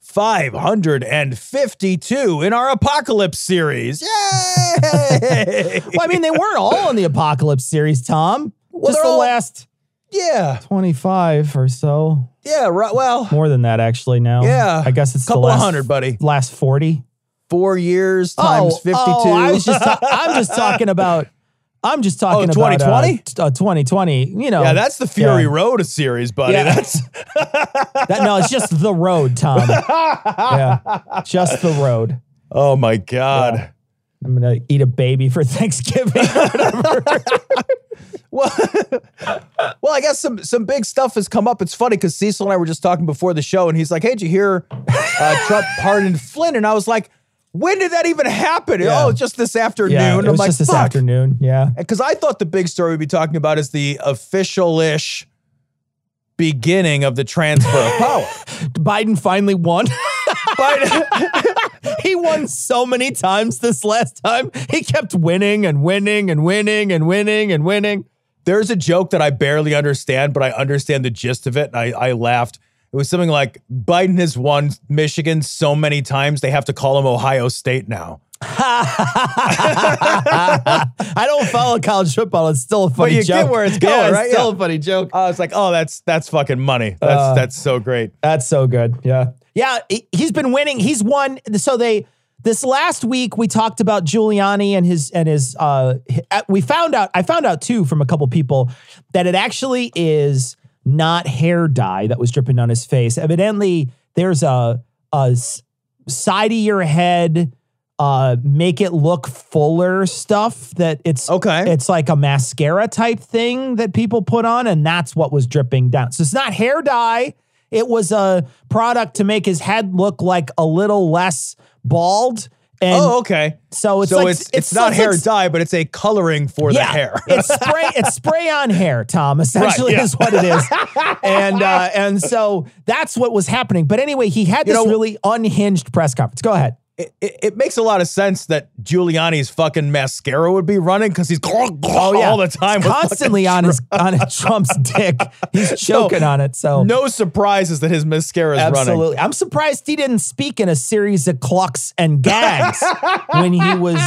552 in our apocalypse series. Yay! Well, I mean, they weren't all in the Apocalypse series, Tom. Well, Just the all- last yeah, 25 or so. yeah, right. Well, More than that, actually, now. Yeah. I guess it's couple the last, hundred, buddy. last 40. Four years times oh, 52. Oh, I was just ta- I'm just talking about I'm just talking Oh, about 2020? uh, t- uh, 2020, you know. yeah, that's the Fury yeah. Road series, buddy. Yeah. That's that no, it's just the road, Tom. yeah. Just the road. oh my god. I'm going to eat a baby for Thanksgiving. Well, well, I guess some some big stuff has come up. It's funny because Cecil and I were just talking before the show, and he's like, "Hey, did you hear uh, Trump pardoned Flynn?" And I was like, "When did that even happen?" Yeah. Oh, just this afternoon. yeah, it I'm was like, just this "Fuck." afternoon. Yeah. because I thought the big story we'd be talking about is the official-ish beginning of the transfer of power. Biden finally won. Biden, he won so many times this last time. He kept winning and winning and winning and winning and winning. there's a joke that I barely understand, but I understand the gist of it. And I, I laughed. It was something like Biden has won Michigan so many times they have to call him Ohio State now. I don't follow college football. It's still a funny but you joke. get where it's going, yeah, right? It's still Yeah. a funny joke. I was like, oh, that's that's fucking money. That's Uh, that's so great. That's so good. Yeah. Yeah. he- He's been winning. He's won. So they, this last week, we talked about Giuliani and his, and his, uh, we found out, I found out too from a couple people that it actually is not hair dye that was dripping down his face. Evidently, there's a, a side of your head, uh, make it look fuller stuff that it's Okay. it's like a mascara type thing that people put on, and that's what was dripping down. So it's not hair dye. It was a product to make his head look like a little less bald. And oh, okay. so it's so like it's it's, not like- hair dye, but it's a coloring for the hair. it's spray. It's spray on hair, Tom. Essentially, yeah. is what it is. and uh, and so that's what was happening. But anyway, he had You this know- really unhinged press conference. Go ahead. It, it, it makes a lot of sense that Giuliani's fucking mascara would be running because he's oh, all the time. Constantly on his on Trump's dick. He's choking on it. So No surprises that his mascara is running. Absolutely. I'm surprised he didn't speak in a series of clucks and gags when he was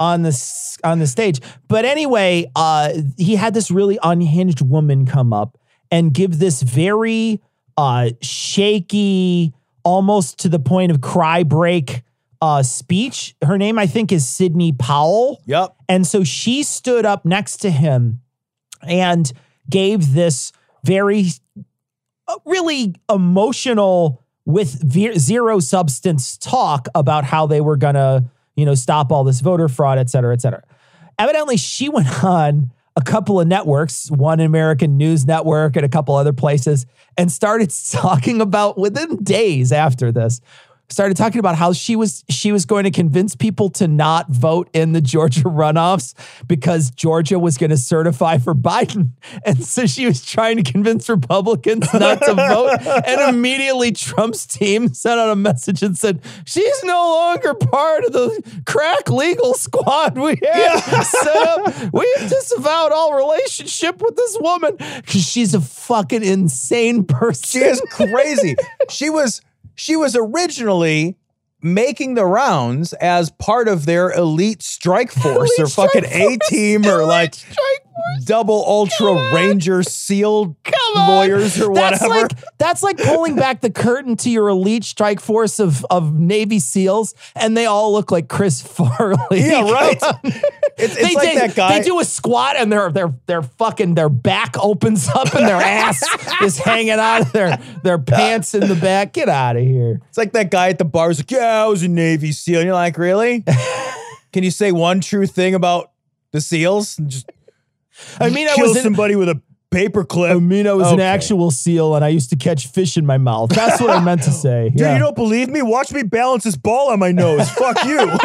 on the on the stage. But anyway, uh, he had this really unhinged woman come up and give this very uh, shaky, almost to the point of cry break uh, speech. Her name, I think, is Sidney Powell. Yep. And so she stood up next to him and gave this very, uh, really emotional, with ve- zero substance talk about how they were going to, you know, stop all this voter fraud, et cetera, et cetera. Evidently, she went on a couple of networks, one American News Network and a couple other places, and started talking about within days after this started talking about how she was she was going to convince people to not vote in the Georgia runoffs because Georgia was going to certify for Biden. And so she was trying to convince Republicans not to vote. And immediately Trump's team sent out a message and said, She's no longer part of the crack legal squad we had set up. We have disavowed all relationship with this woman because she's a fucking insane person. She is crazy. she was she was originally making the rounds as part of their elite strike force Elite or fucking A team or like strike double ultra ranger seal Come lawyers or That's whatever. like that's like pulling back the curtain to your elite strike force of of Navy SEALs, and they all look like Chris Farley. yeah, right. It's, it's they, like they, that guy. they do a squat and their their their fucking their back opens up and their ass is hanging out of their their pants in the back. Get out of here. It's like that guy at the bar who's like, "Yeah, I was a Navy SEAL." And you're like, "Really? Can you say one true thing about the SEALs? And Just I mean, I was in, somebody with a paperclip." I mean, I was an actual seal, and I used to catch fish in my mouth. That's what I meant to say. Dude, Yeah. you don't believe me? Watch me balance this ball on my nose. Fuck you.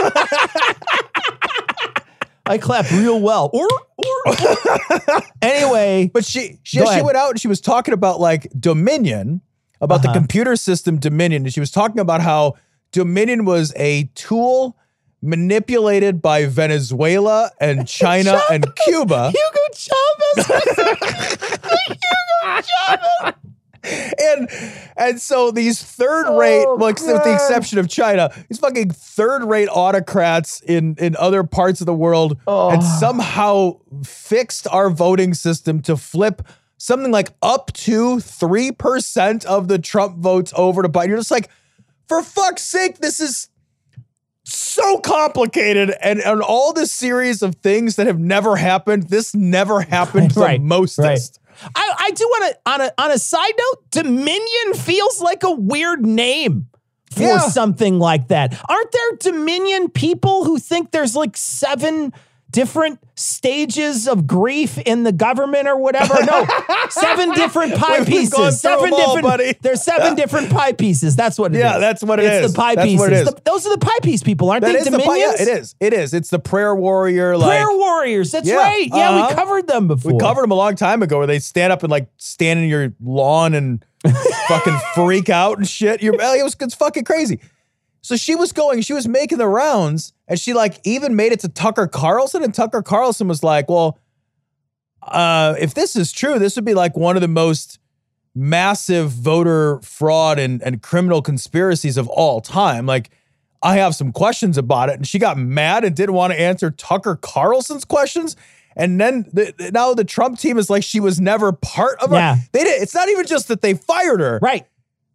I clap real well. Or, or, anyway, But she she, she went out and she was talking about like Dominion, about the Uh-huh. computer system Dominion, and she was talking about how Dominion was a tool manipulated by Venezuela and China and Cuba. Hugo Chavez. Hugo Chavez. and and so these third rate, Oh, well, with the exception of China, these fucking third rate autocrats in in other parts of the world, Oh. and somehow fixed our voting system to flip something like up to three percent of the Trump votes over to Biden. You're just like, for fuck's sake, this is so complicated and, and all this series of things that have never happened. This never happened the Right, mostest. right. I, I do want to on a on a side note, Dominion feels like a weird name for Yeah. something like that. Aren't there Dominion people who think there's like seven different stages of grief in the government or whatever? No, seven different pie We've pieces. Seven them all, buddy. There's seven different pie pieces. That's what it is. Yeah, that's what it it's is. the pie That's pieces. it. The- those are the pie piece people, aren't That they? is the pi- Dominions? yeah, it is. It is. It's the prayer warrior. Like Prayer warriors. That's Yeah, right. Yeah, uh-huh. we covered them before. we covered them a long time ago, where they stand up and like stand in your lawn and fucking freak out and shit. You're, it was it's fucking crazy. So she was going, she was making the rounds, and she like even made it to Tucker Carlson, and Tucker Carlson was like, "Well, uh, if this is true, this would be like one of the most massive voter fraud and, and criminal conspiracies of all time. Like, I have some questions about it. And she got mad and didn't want to answer Tucker Carlson's questions. And then the, now the Trump team is like she was never part of Yeah. it. They did. It's not even just that they fired her. Right.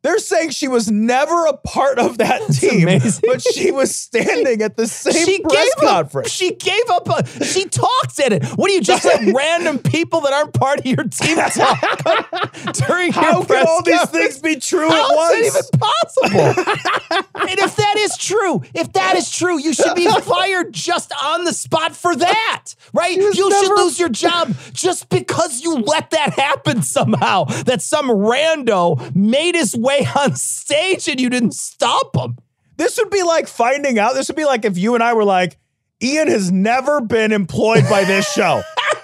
They're saying she was never a part of that team, amazing. but she was standing at the same she press gave conference. Up, she gave up. A, she talked at it. What do you just let random people that aren't part of your team talk during How your can all these things be true How at once? is that even possible? and if that is true, if that is true, you should be fired just on the spot for that, right? You was should lose your job just because you let that happen somehow. That some rando made his way on stage and you didn't stop him. This would be like finding out. This would be like if you and I were like, Ian has never been employed by this show.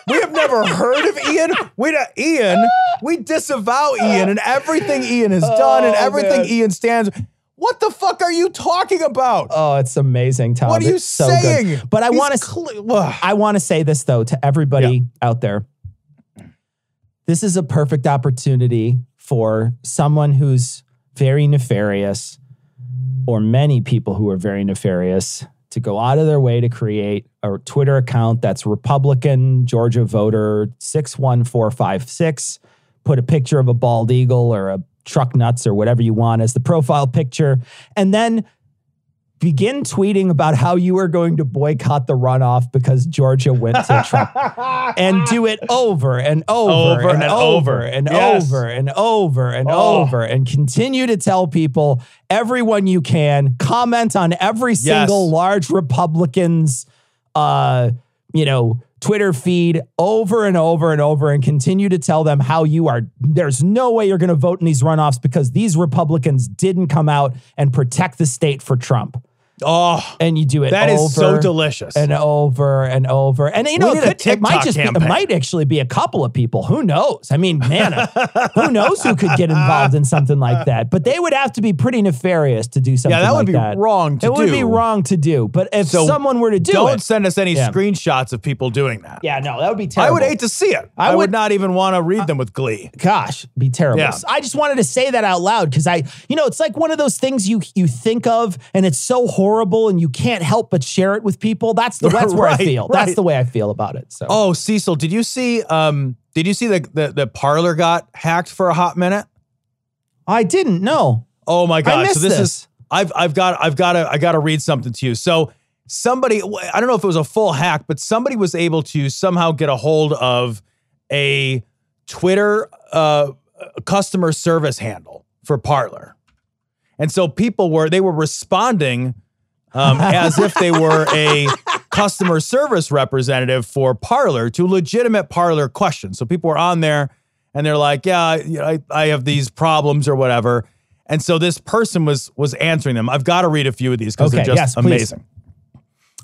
we have never heard of Ian. We don't- Ian, we disavow Ian and everything Ian has done and Oh, everything. Ian stands. What the fuck are you talking about? Oh, it's amazing, Tom. what are you It's so good. saying? But I want to Ugh. I want to say this though to everybody out there. This is a perfect opportunity for someone who's very nefarious or many people who are very nefarious to go out of their way to create a Twitter account that's Republican Georgia voter 61456 put a picture of a bald eagle or a truck nuts or whatever you want as the profile picture and then begin tweeting about how you are going to boycott the runoff because Georgia went to Trump. And do it over and over, Over and, and over and Yes. over and over and Oh. over and continue to tell people everyone you can comment on every single large Republicans uh you know Twitter feed over and over and over and continue to tell them how you are. There's no way you're going to vote in these runoffs because these Republicans didn't come out and protect the state for Trump Oh, and you do it that over is so delicious. and over and over. And you know, it, could, it might just be, it might actually be a couple of people. Who knows? I mean, man, uh, who knows who could get involved in something like that? But they would have to be pretty nefarious to do something yeah, that like would be that. wrong to it would do. be wrong to do. But if So someone were to do Don't it, send us any Yeah. screenshots of people doing that. yeah, no, that would be terrible. I would hate to see it. I I, would, would- not even want to read them with glee. gosh be terrible Yeah. i just wanted to say that out loud because i you know it's like one of those things you you think of and it's so adorable and you can't help but share it with people. That's the that's where I Right, feel. That's right. the way I feel about it. So Oh, Cecil, did you see? Um, did you see the the, the Parler got hacked for a hot minute? I didn't know. Oh my god! so this, this. is I've I've got I've got to I got to read something to you. So somebody I don't know if it was a full hack, but somebody was able to somehow get a hold of a Twitter uh, customer service handle for Parler, and so people were they were responding um, as if they were a customer service representative for Parler to legitimate Parler questions. So people were on there and they're like, "Yeah, I, I have these problems or whatever." And so this person was was answering them. I've got to read a few of these because Okay, they're just yes, amazing.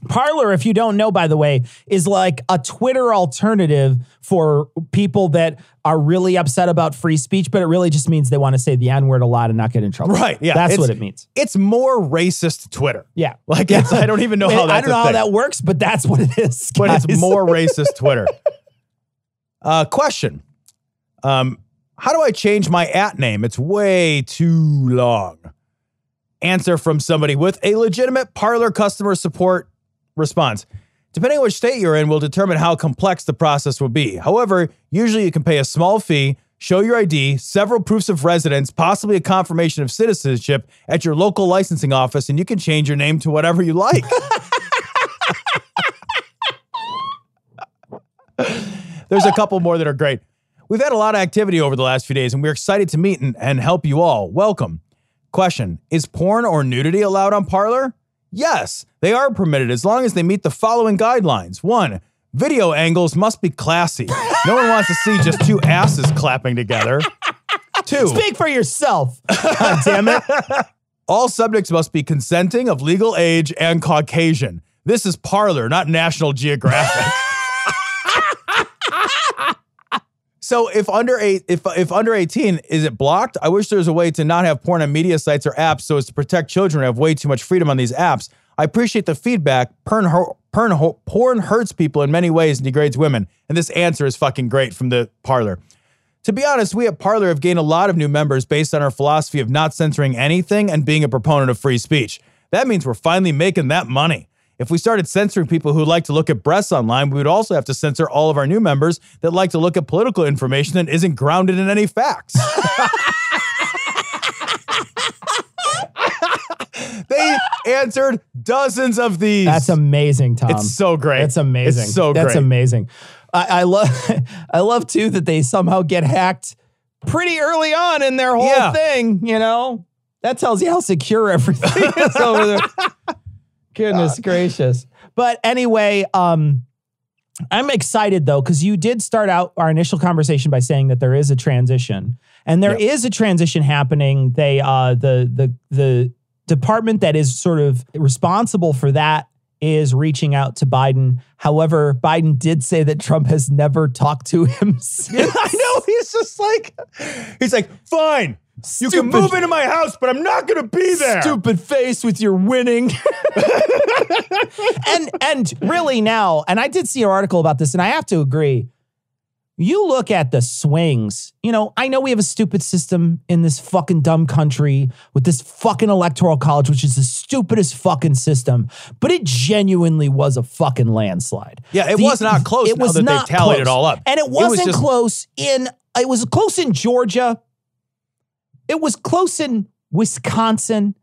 Parler, if you don't know, by the way, is like a Twitter alternative for people that are really upset about free speech, but it really just means they want to say the N word a lot and not get in trouble. Right, yeah, That's what it means. It's more racist Twitter. Yeah. Like it's, I don't even know how I don't know a how thing. that works, but that's what it is. but it's more racist Twitter. Uh, question: um, How do I change my at name? It's way too long. Answer from somebody with a legitimate Parler customer support response. Depending on which state you're in, will determine how complex the process will be. However, usually you can pay a small fee, show your ID, several proofs of residence, possibly a confirmation of citizenship at your local licensing office, and you can change your name to whatever you like. There's a couple more that are great. We've had a lot of activity over the last few days, and we're excited to meet and, and help you all. Welcome. Question Is porn or nudity allowed on Parler? Yes, they are permitted as long as they meet the following guidelines. One, video angles must be classy. No one wants to see just two asses clapping together. Two, Speak for yourself. God damn it. all subjects must be consenting, of legal age, and Caucasian. This is Parler, not National Geographic. So if under eight, if if under 18, is it blocked? I wish there was a way to not have porn on media sites or apps so as to protect children who have way too much freedom on these apps. I appreciate the feedback. Porn, porn, porn hurts people in many ways and degrades women. And this answer is fucking great from the Parler. To be honest, we at Parler have gained a lot of new members based on our philosophy of not censoring anything and being a proponent of free speech. That means we're finally making that money. If we started censoring people who like to look at breasts online, we would also have to censor all of our new members that like to look at political information that isn't grounded in any facts. they answered dozens of these. That's amazing, Tom. It's so great. That's amazing. It's so That's great. amazing. I, I love I love too that they somehow get hacked pretty early on in their whole Yeah. thing, you know? That tells you how secure everything is over there. Goodness gracious. But anyway, um I'm excited though, because you did start out our initial conversation by saying that there is a transition. And there is a transition happening. They uh the the the department that is sort of responsible for that is reaching out to Biden. However, Biden did say that Trump has never talked to him since. I know. He's just like, he's like, fine. You can move into my house, but I'm not going to be there. Stupid face with your winning. and and really now, and I did see an article about this, and I have to agree. You look at the swings. You know, I know we have a stupid system in this fucking dumb country with this fucking electoral college, which is the stupidest fucking system. But it genuinely was a fucking landslide. Yeah, it The- was not close It now was that not tallied it close. all up. and it It was wasn't just- close in. It was close in Georgia. It was close in Wisconsin.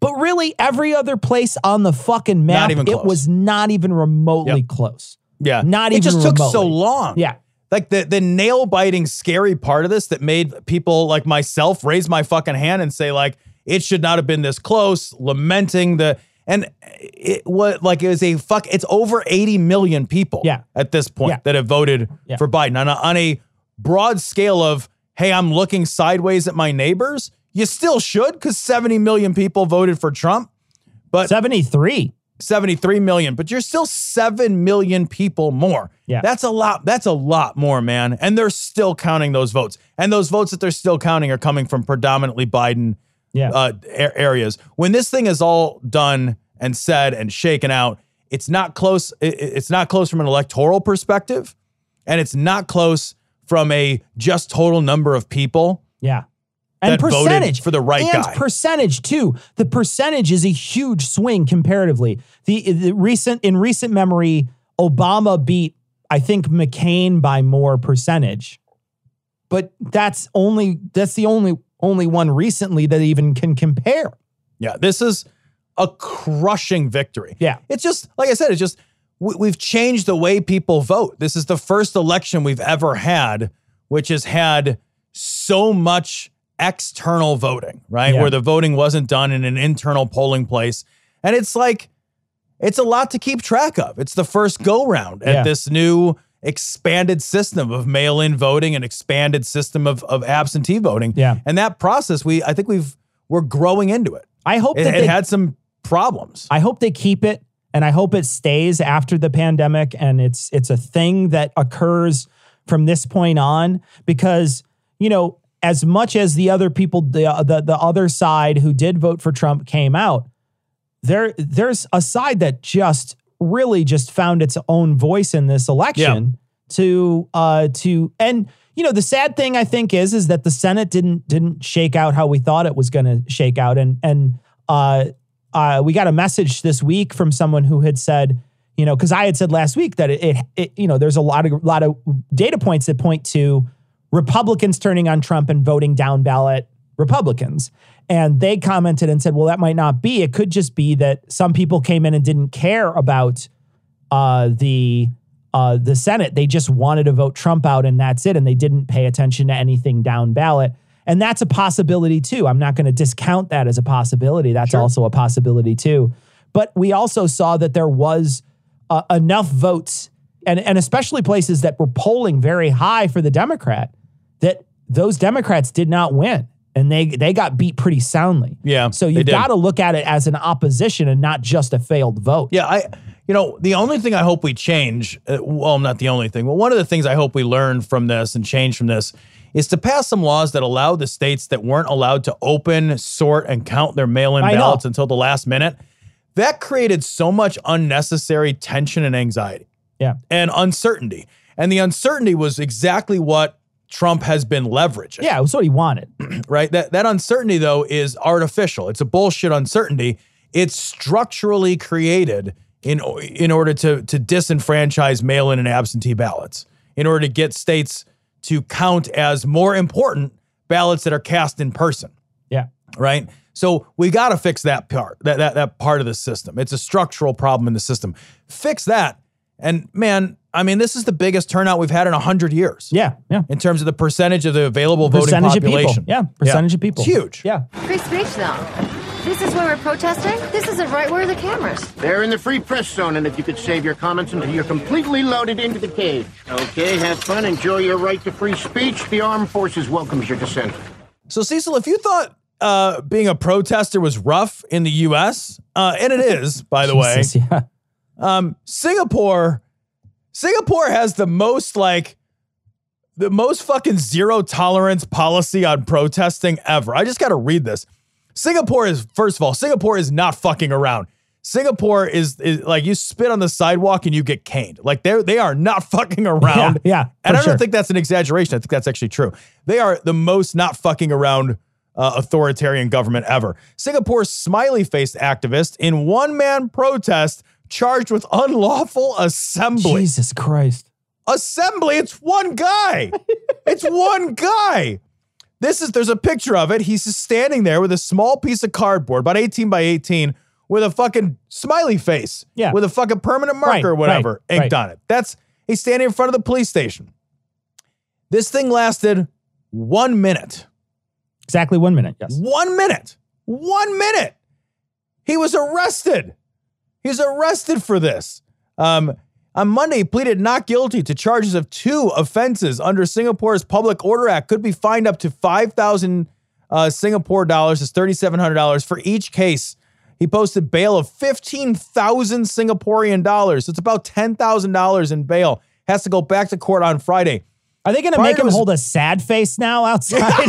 But really, every other place on the fucking map, even it was not even remotely Yep. close. yeah. not even It just even took so remotely. long. Yeah. Like the, the nail biting, scary part of this that made people like myself raise my fucking hand and say, like, it should not have been this close, lamenting the. And it was like it was a fuck. It's over 80 million people Yeah. at this point Yeah. that have voted Yeah. for Biden on a, on a broad scale of, hey, I'm looking sideways at my neighbors. You still should because 70 million people voted for Trump. But 73. 73 million, but you're still 7 million people more. Yeah. That's a lot. That's a lot more, man. And they're still counting those votes. And those votes that they're still counting are coming from predominantly Biden Yeah. uh, a- areas. When this thing is all done and said and shaken out, it's not close. It's not close from an electoral perspective, and it's not close from a just total number of people. yeah. and percentage for the right and guy. percentage too. The percentage is a huge swing comparatively. The, the recent in recent memory, Obama beat I think McCain by more percentage, but that's only that's the only only one recently that even can compare. Yeah, this is a crushing victory. Yeah. It's just, like I said, it's just, we've changed the way people vote. This is the first election we've ever had, which has had so much external voting, right? Yeah. Where the voting wasn't done in an internal polling place. And it's like, it's a lot to keep track of. It's the first go round at Yeah. this new expanded system of mail-in voting and expanded system of, of absentee voting. Yeah. And that process, we I think we've we're growing into it. I hope It, that it they, had some problems. I hope they keep it and I hope it stays after the pandemic and it's it's a thing that occurs from this point on because you know as much as the other people the the, the other side who did vote for Trump came out there there's a side that just really just found its own voice in this election to uh to and you know the sad thing I think is is that the Senate didn't didn't shake out how we thought it was going to shake out. And and uh uh we got a message this week from someone who had said you know because I had said last week that it, it, it you know there's a lot of lot of data points that point to Republicans turning on Trump and voting down ballot Republicans. And they commented and said, well, that might not be. It could just be that some people came in and didn't care about uh, the uh, the Senate. They just wanted to vote Trump out and that's it. And they didn't pay attention to anything down ballot. And that's a possibility too. I'm not going to discount that as a possibility. That's also a possibility too. But we also saw that there was uh, enough votes, and, and especially places that were polling very high for the Democrat, that those Democrats did not win. And they they got beat pretty soundly. Yeah, So you got to look at it as an opposition and not just a failed vote. Yeah, I you know, the only thing I hope we change, uh, well, not the only thing, but one of the things I hope we learn from this and change from this is to pass some laws that allow the states that weren't allowed to open, sort, and count their mail in know. ballots until the last minute. That created so much unnecessary tension and anxiety Yeah. and uncertainty. And the uncertainty was exactly what Trump has been leveraging Yeah, it was what he wanted. right? That that uncertainty though is artificial. It's a bullshit uncertainty. It's structurally created in in order to to disenfranchise mail-in and absentee ballots. In order to get states to count as more important ballots that are cast in person, Yeah. right? So we got to fix that part. That that that part of the system. It's a structural problem in the system. Fix that. And man, I mean, this is the biggest turnout we've had in 100 years Yeah. Yeah. in terms of the percentage of the available voting Percentage of population. people. Yeah. Percentage of people. It's huge. Yeah. Free speech, though. This is where we're protesting? This isn't right. Where are the cameras? They're in the free press zone, and if you could save your comments until you're completely loaded into the cage. Okay, have fun, enjoy your right to free speech. The armed forces welcomes your dissent. So, Cecil, if you thought uh, being a protester was rough in the U.S., uh, and it is, by the way, yeah. um, Singapore, Singapore has the most like the most fucking zero tolerance policy on protesting ever. I just got to read this. Singapore is first of all, Singapore is not fucking around. Singapore is, is like you spit on the sidewalk and you get caned. Like they they are not fucking around. Yeah, yeah, and I don't sure. think that's an exaggeration. I think that's actually true. They are the most not fucking around uh, authoritarian government ever. Singapore's smiley faced activist in one man protest charged with unlawful assembly. Jesus Christ. Assembly, it's one guy. it's one guy. This is there's a picture of it. He's just standing there with a small piece of cardboard, about 18 by 18, with a fucking smiley face. Yeah. With a fucking permanent marker Right, or whatever right, inked right. on it. That's he's standing in front of the police station. This thing lasted one minute. Exactly one minute. Yes. One minute. One minute. He was arrested. He's arrested for this. Um, on Monday, he pleaded not guilty to charges of two offenses under Singapore's Public Order Act. Could be fined up to five thousand uh, Singapore dollars, is thirty seven hundred dollars for each case. He posted bail of fifteen thousand Singaporean dollars. It's about ten thousand dollars in bail. Has to go back to court on Friday. Are they going to make him hold a sad face now outside?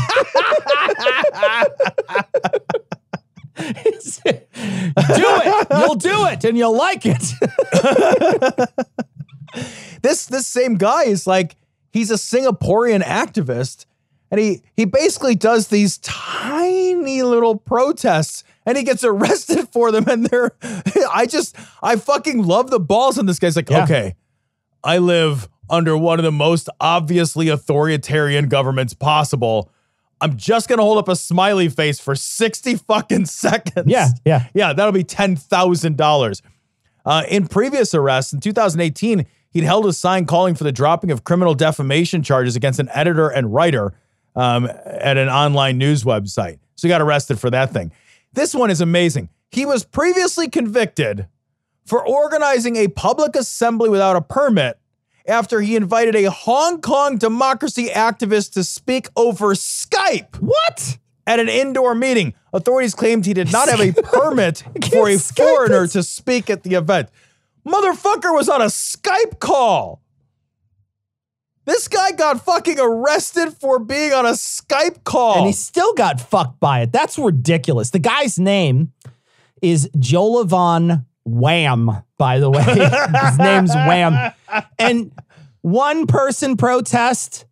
do it. You'll do it and you'll like it. this this same guy is like he's a Singaporean activist and he he basically does these tiny little protests and he gets arrested for them and they're I just I fucking love the balls on this guy's like Yeah. okay I live under one of the most obviously authoritarian governments possible I'm just going to hold up a smiley face for 60 fucking seconds Yeah, yeah. yeah that'll be $10,000 uh, in previous arrests in 2018, he'd held a sign calling for the dropping of criminal defamation charges against an editor and writer um, at an online news website. So he got arrested for that thing. This one is amazing. He was previously convicted for organizing a public assembly without a permit after he invited a Hong Kong democracy activist to speak over Skype What? at an indoor meeting. Authorities claimed he did not have a permit for a foreigner to speak at the event. Motherfucker was on a Skype call. This guy got fucking arrested for being on a Skype call. And he still got fucked by it. That's ridiculous. The guy's name is Jolovan Wham, by the way. His name's Wham. And one person protest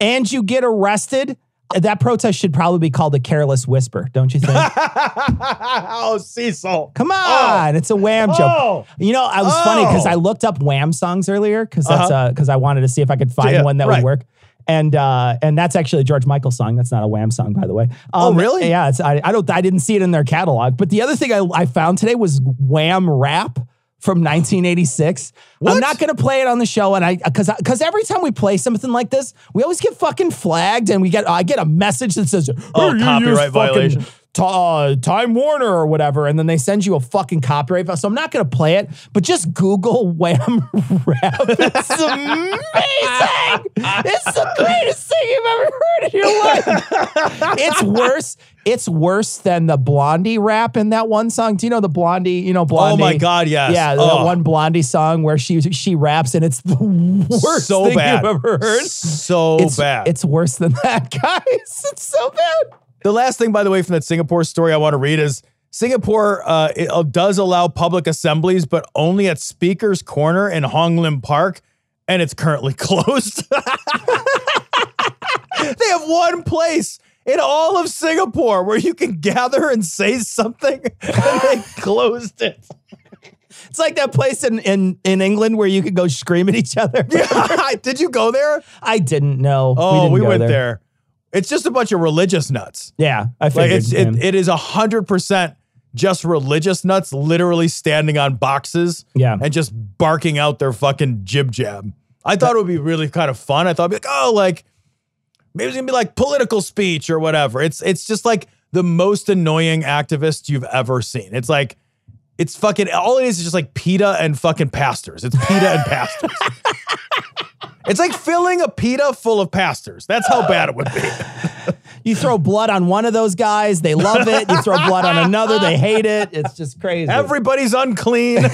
and you get arrested. That protest should probably be called a careless whisper, don't you think? oh, Cecil. Come on, it's a Wham joke. Oh. You know, I was funny because Oh. I looked up Wham songs earlier because that's Uh-huh. because I wanted to see if I could find Yeah, one that right. would work. And uh, and that's actually a George Michael song. That's not a Wham song, by the way. Oh, Um, really? Yeah, it's I, I don't I didn't see it in their catalog. But the other thing I, I found today was Wham rap from 1986. What? I'm not going to play it on the show, and I because because every time we play something like this, we always get fucking flagged, and we get I get a message that says, Oh, "Hey, copyright used fucking Ti- uh, Time Warner or whatever, and then they send you a fucking copyright file. So I'm not going to play it, but just Google Wham rap. It's amazing. it's the greatest thing you've ever heard in your life. it's worse. It's worse than the Blondie rap in that one song. Do you know the Blondie? You know Blondie. Oh my God, yes. Yeah, Oh. that one Blondie song where she she raps and it's the worst so thing bad. you've ever heard. So it's bad. It's worse than that, guys. It's so bad. The last thing, by the way, from that Singapore story I want to read is Singapore uh, it, uh, does allow public assemblies, but only at Speaker's Corner in Hong Lim Park, and it's currently closed. they have one place in all of Singapore where you can gather and say something, and they closed it. It's like that place in, in, in England where you could go scream at each other. Did you go there? I didn't know. Oh, didn't we, go went there. It's just a bunch of religious nuts. Yeah, I Like figured. it's it, it is a hundred percent just religious nuts, literally standing on boxes, Yeah. and just barking out their fucking jib jab. I thought it would be really kind of fun. I thought it'd be like, oh, like maybe it's gonna be like political speech or whatever. It's it's just like the most annoying activist you've ever seen. It's like it's fucking all it is is just like PETA and fucking pastors. It's PETA and pastors. It's like filling a pita full of pastors. That's how bad it would be. you throw blood on one of those guys, they love it. You throw blood on another, they hate it. It's just crazy. Everybody's unclean.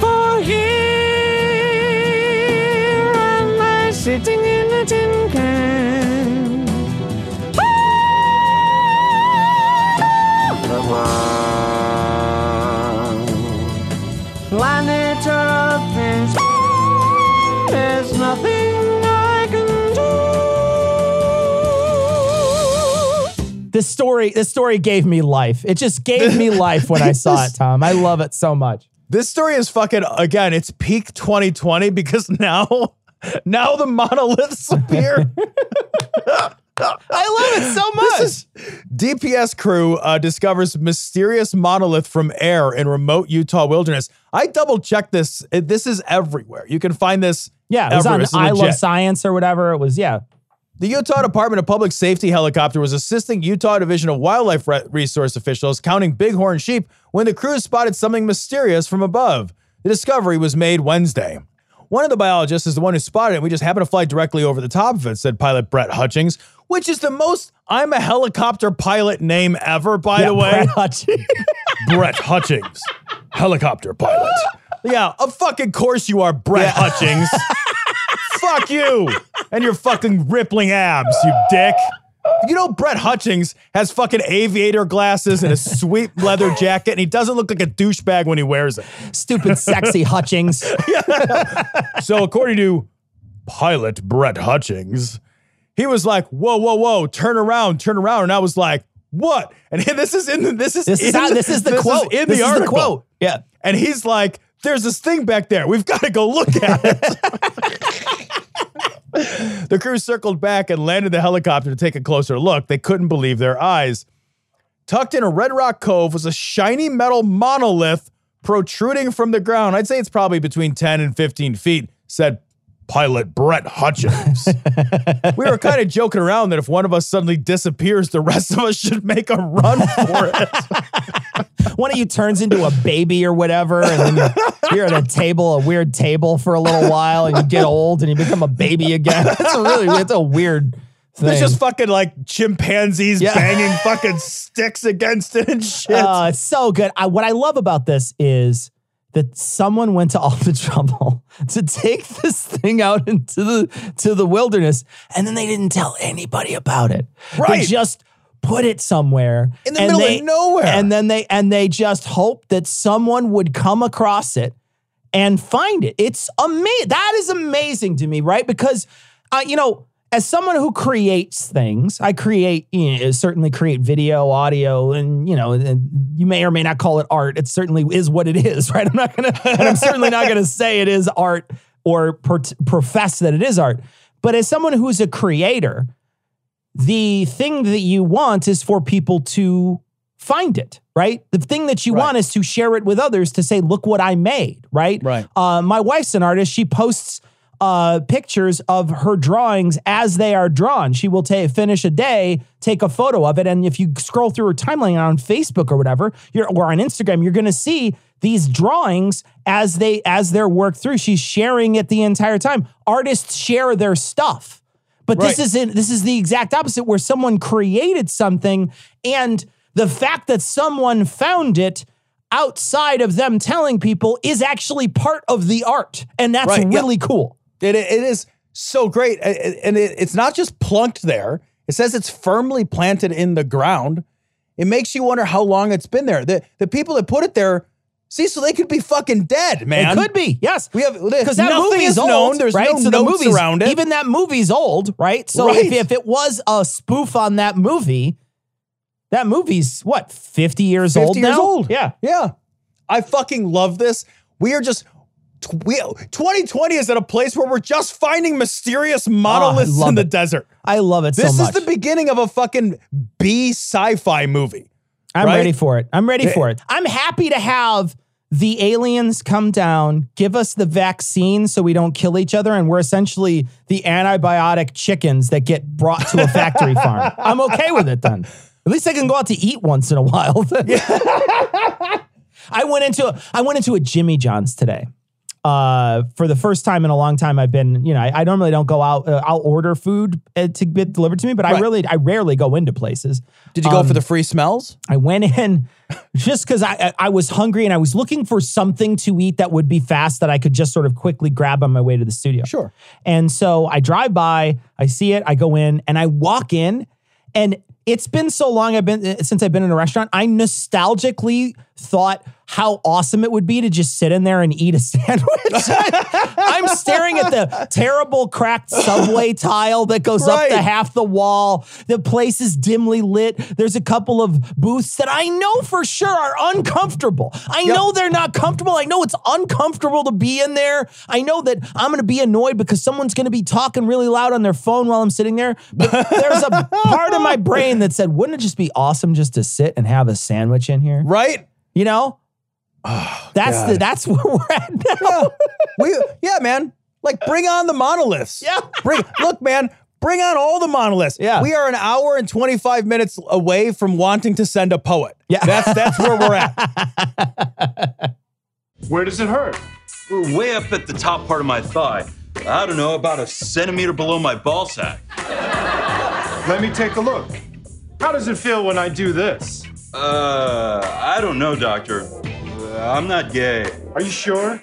For here am I sitting in a tin can. This story, this story gave me life. It just gave me life when I saw it, Tom. I love it so much. This story is fucking again. It's peak 2020 because now, now the monoliths appear. I love it so much. This is DPS crew uh, discovers mysterious monolith from air in remote Utah wilderness. I double checked this. This is everywhere. You can find this. yeah, it was on I Love. Science or whatever. It was, yeah. The Utah Department of Public Safety helicopter was assisting Utah Division of Wildlife Re- Resource officials counting bighorn sheep when the crew spotted something mysterious from above. The discovery was made Wednesday. One of the biologists is the one who spotted it. We just happened to fly directly over the top of it, said pilot Brett Hutchings, which is the most I'm a helicopter pilot name ever, by yeah the way. Brett Hutchings. Brett Hutchings, helicopter pilot. Yeah, of fucking course you are, Brett Hutchings. Fuck you and your fucking rippling abs, you dick. You know Brett Hutchings has fucking aviator glasses and a sweet leather jacket, and he doesn't look like a douchebag when he wears it. Stupid, sexy Hutchings. So, according to pilot Brett Hutchings, he was like, "Whoa, whoa, whoa, turn around, turn around," and I was like, "What?" And this is in the, this is This is in how, this is the quote. in this the is article. the quote. Yeah. And he's like, "There's this thing back there. We've got to go look at it." the crew circled back and landed the helicopter to take a closer look. They couldn't believe their eyes. Tucked in a Red Rock Cove was a shiny metal monolith protruding from the ground. I'd say it's probably between 10 and 15 feet, said pilot Brett Hutchings. we were kind of joking around that if one of us suddenly disappears, the rest of us should make a run for it. One of you turns into a baby or whatever, and then you're, you're at a table, a weird table for a little while, and you get old and you become a baby again. It's a really, it's a weird thing. There's just fucking like chimpanzees Yeah. banging fucking sticks against it and oh, shit. Oh, it's so good. I, what I love about this is that someone went to all the trouble to take this thing out into the to the wilderness, and then they didn't tell anybody about it. Right. They just put it somewhere In the and middle of nowhere. and then they and they just hoped that someone would come across it and find it. It's amazing. That is amazing to me, right? Because, uh, you know, as someone who creates things, I create, you know, certainly create video, audio, and you know, and you may or may not call it art. It certainly is what it is, right? I'm not gonna, and I'm certainly not gonna say it is art or per- profess that it is art. But as someone who's a creator, the thing that you want is for people to find it, right? The thing that you Right. want is to share it with others to say, look what I made, right? Right. Uh, my wife's an artist. She posts uh, pictures of her drawings as they are drawn. She will ta- finish a day, take a photo of it, and if you scroll through her timeline on Facebook or whatever, you're, or on Instagram, you're going to see these drawings as they as they're worked through. She's sharing it the entire time. Artists share their stuff. But this isn't this is the exact opposite where someone created something and the fact that someone found it outside of them telling people is actually part of the art. And that's Right, really cool. It, it is so great. And it, it's not just plunked there, it says it's firmly planted in the ground. It makes you wonder how long it's been there. The, the people that put it there, see, so they could be fucking dead, man. It could be, yes. We have because that movie is old, known. There's right? no so the notes movie's, around it. Even that movie's old, right? So Right. if, if it was a spoof on that movie, that movie's what, 50 years 50 old years now? old. Yeah. Yeah. I fucking love this. We are just. We, 2020 is at a place where we're just finding mysterious ah, monoliths love in the it. desert. I love it This so is the beginning of a fucking B sci-fi movie. I'm right? ready for it. I'm ready for it. I'm happy to have the aliens come down, give us the vaccine so we don't kill each other, and we're essentially the antibiotic chickens that get brought to a factory farm. I'm okay with it then. At least I can go out to eat once in a while. I went into a, I went into a Jimmy John's today. Uh, for the first time in a long time, I've been, you know, I, I normally don't go out. Uh, I'll order food uh, to get delivered to me, but I really, I rarely go into places. Did you go Um, for the free smells? I went in just because I, I I was hungry and I was looking for something to eat that would be fast that I could just sort of quickly grab on my way to the studio. Sure. And so I drive by, I see it, I go in, and I walk in, and it's been so long I've been since I've been in a restaurant. I nostalgically thought how awesome it would be to just sit in there and eat a sandwich. I'm staring at the terrible cracked subway tile that goes up Right. to half the wall. The place is dimly lit. There's a couple of booths that I know for sure are uncomfortable. I know they're not comfortable. I know it's uncomfortable to be in there. I know that I'm going to be annoyed because someone's going to be talking really loud on their phone while I'm sitting there. But there's a part of my brain that said, wouldn't it just be awesome just to sit and have a sandwich in here? Right? You know? That's the that's where we're at now. we yeah, man. Like bring on the monoliths. Yeah. Bring look, man. Bring on all the monoliths. Yeah. We are an hour and 25 minutes away from wanting to send a poet. Yeah. That's that's where we're at. Where does it hurt? We're way up at the top part of my thigh. I don't know, about a centimeter below my ball sack. Let me take a look. How does it feel when I do this? Uh, I don't know, doctor. Uh, I'm not gay. Are you sure?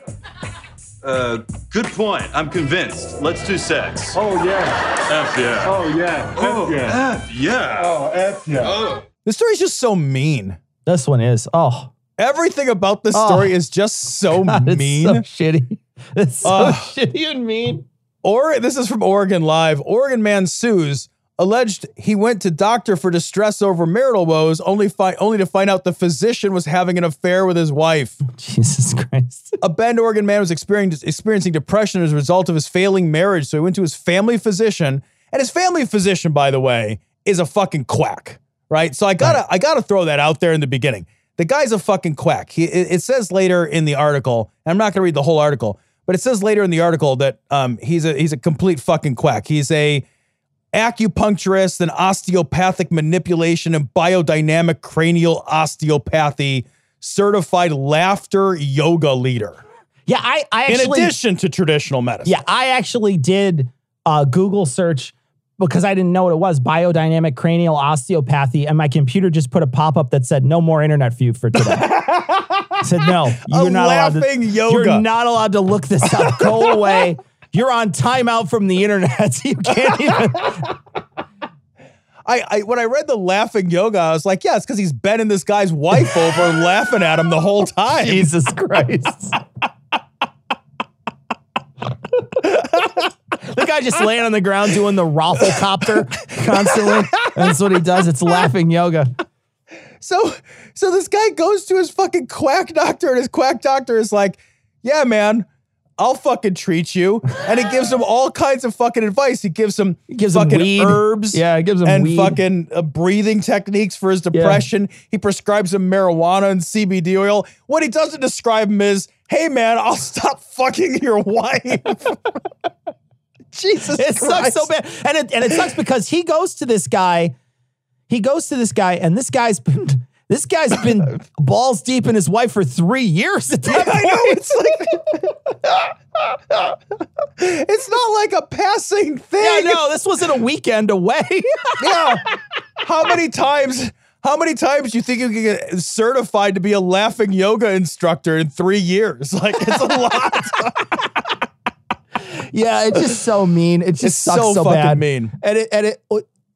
Uh, good point. I'm convinced. Let's do sex. Oh yeah. F yeah. Oh yeah. Oh, F yeah. F yeah. Oh F yeah. Oh. This story's just so mean. This one is. Oh, Everything about this Oh. story is just so God, it's mean. so shitty. It's so Ugh. shitty and mean. Or this is from Oregon Live. Oregon man sues alleged he went to doctor for distress over marital woes, only fi- only to find out the physician was having an affair with his wife. Jesus Christ. A Bend, Oregon man was experiencing, experiencing depression as a result of his failing marriage, so he went to his family physician, and his family physician, by the way, is a fucking quack, right? So I gotta I gotta throw that out there in the beginning. The guy's a fucking quack. He, it, says later in the article, and I'm not gonna read the whole article, but it says later in the article that um, he's a he's a complete fucking quack. He's a acupuncturist and osteopathic manipulation and biodynamic cranial osteopathy certified laughter yoga leader. Yeah, I, I In addition to traditional medicine. Yeah, I actually did a Google search because I didn't know what it was biodynamic cranial osteopathy. And my computer just put a pop up that said, no more internet for you for today. I said, no, you're not allowed to. yoga. You're not allowed to look this up. Go away. You're on timeout from the internet. You can't even. I, I when I read the laughing yoga, I was like, yeah, it's because he's bending this guy's wife over laughing at him the whole time. Jesus Christ. the guy just laying on the ground doing the rafflecopter constantly. That's what he does. It's laughing yoga. So so this guy goes to his fucking quack doctor, and his quack doctor is like, Yeah, man, I'll fucking treat you. And he gives him all kinds of fucking advice. He gives him gives fucking weed. herbs. Yeah, he gives him and weed. fucking uh, breathing techniques for his depression. He prescribes him marijuana and CBD oil. What he doesn't describe him is, hey man, I'll stop fucking your wife. Jesus It sucks so bad. And it, and it sucks because he goes to this guy, he goes to this guy, and this guy's been this guy's been balls deep in his wife for three years at that I know it's like it's not like a passing thing. Yeah, no, this wasn't a weekend away. Yeah. How many times? How many times do you think you can get certified to be a laughing yoga instructor in three years? Like it's a lot. yeah, it's just so mean. It just It's sucks so so, fucking bad. mean. And it and it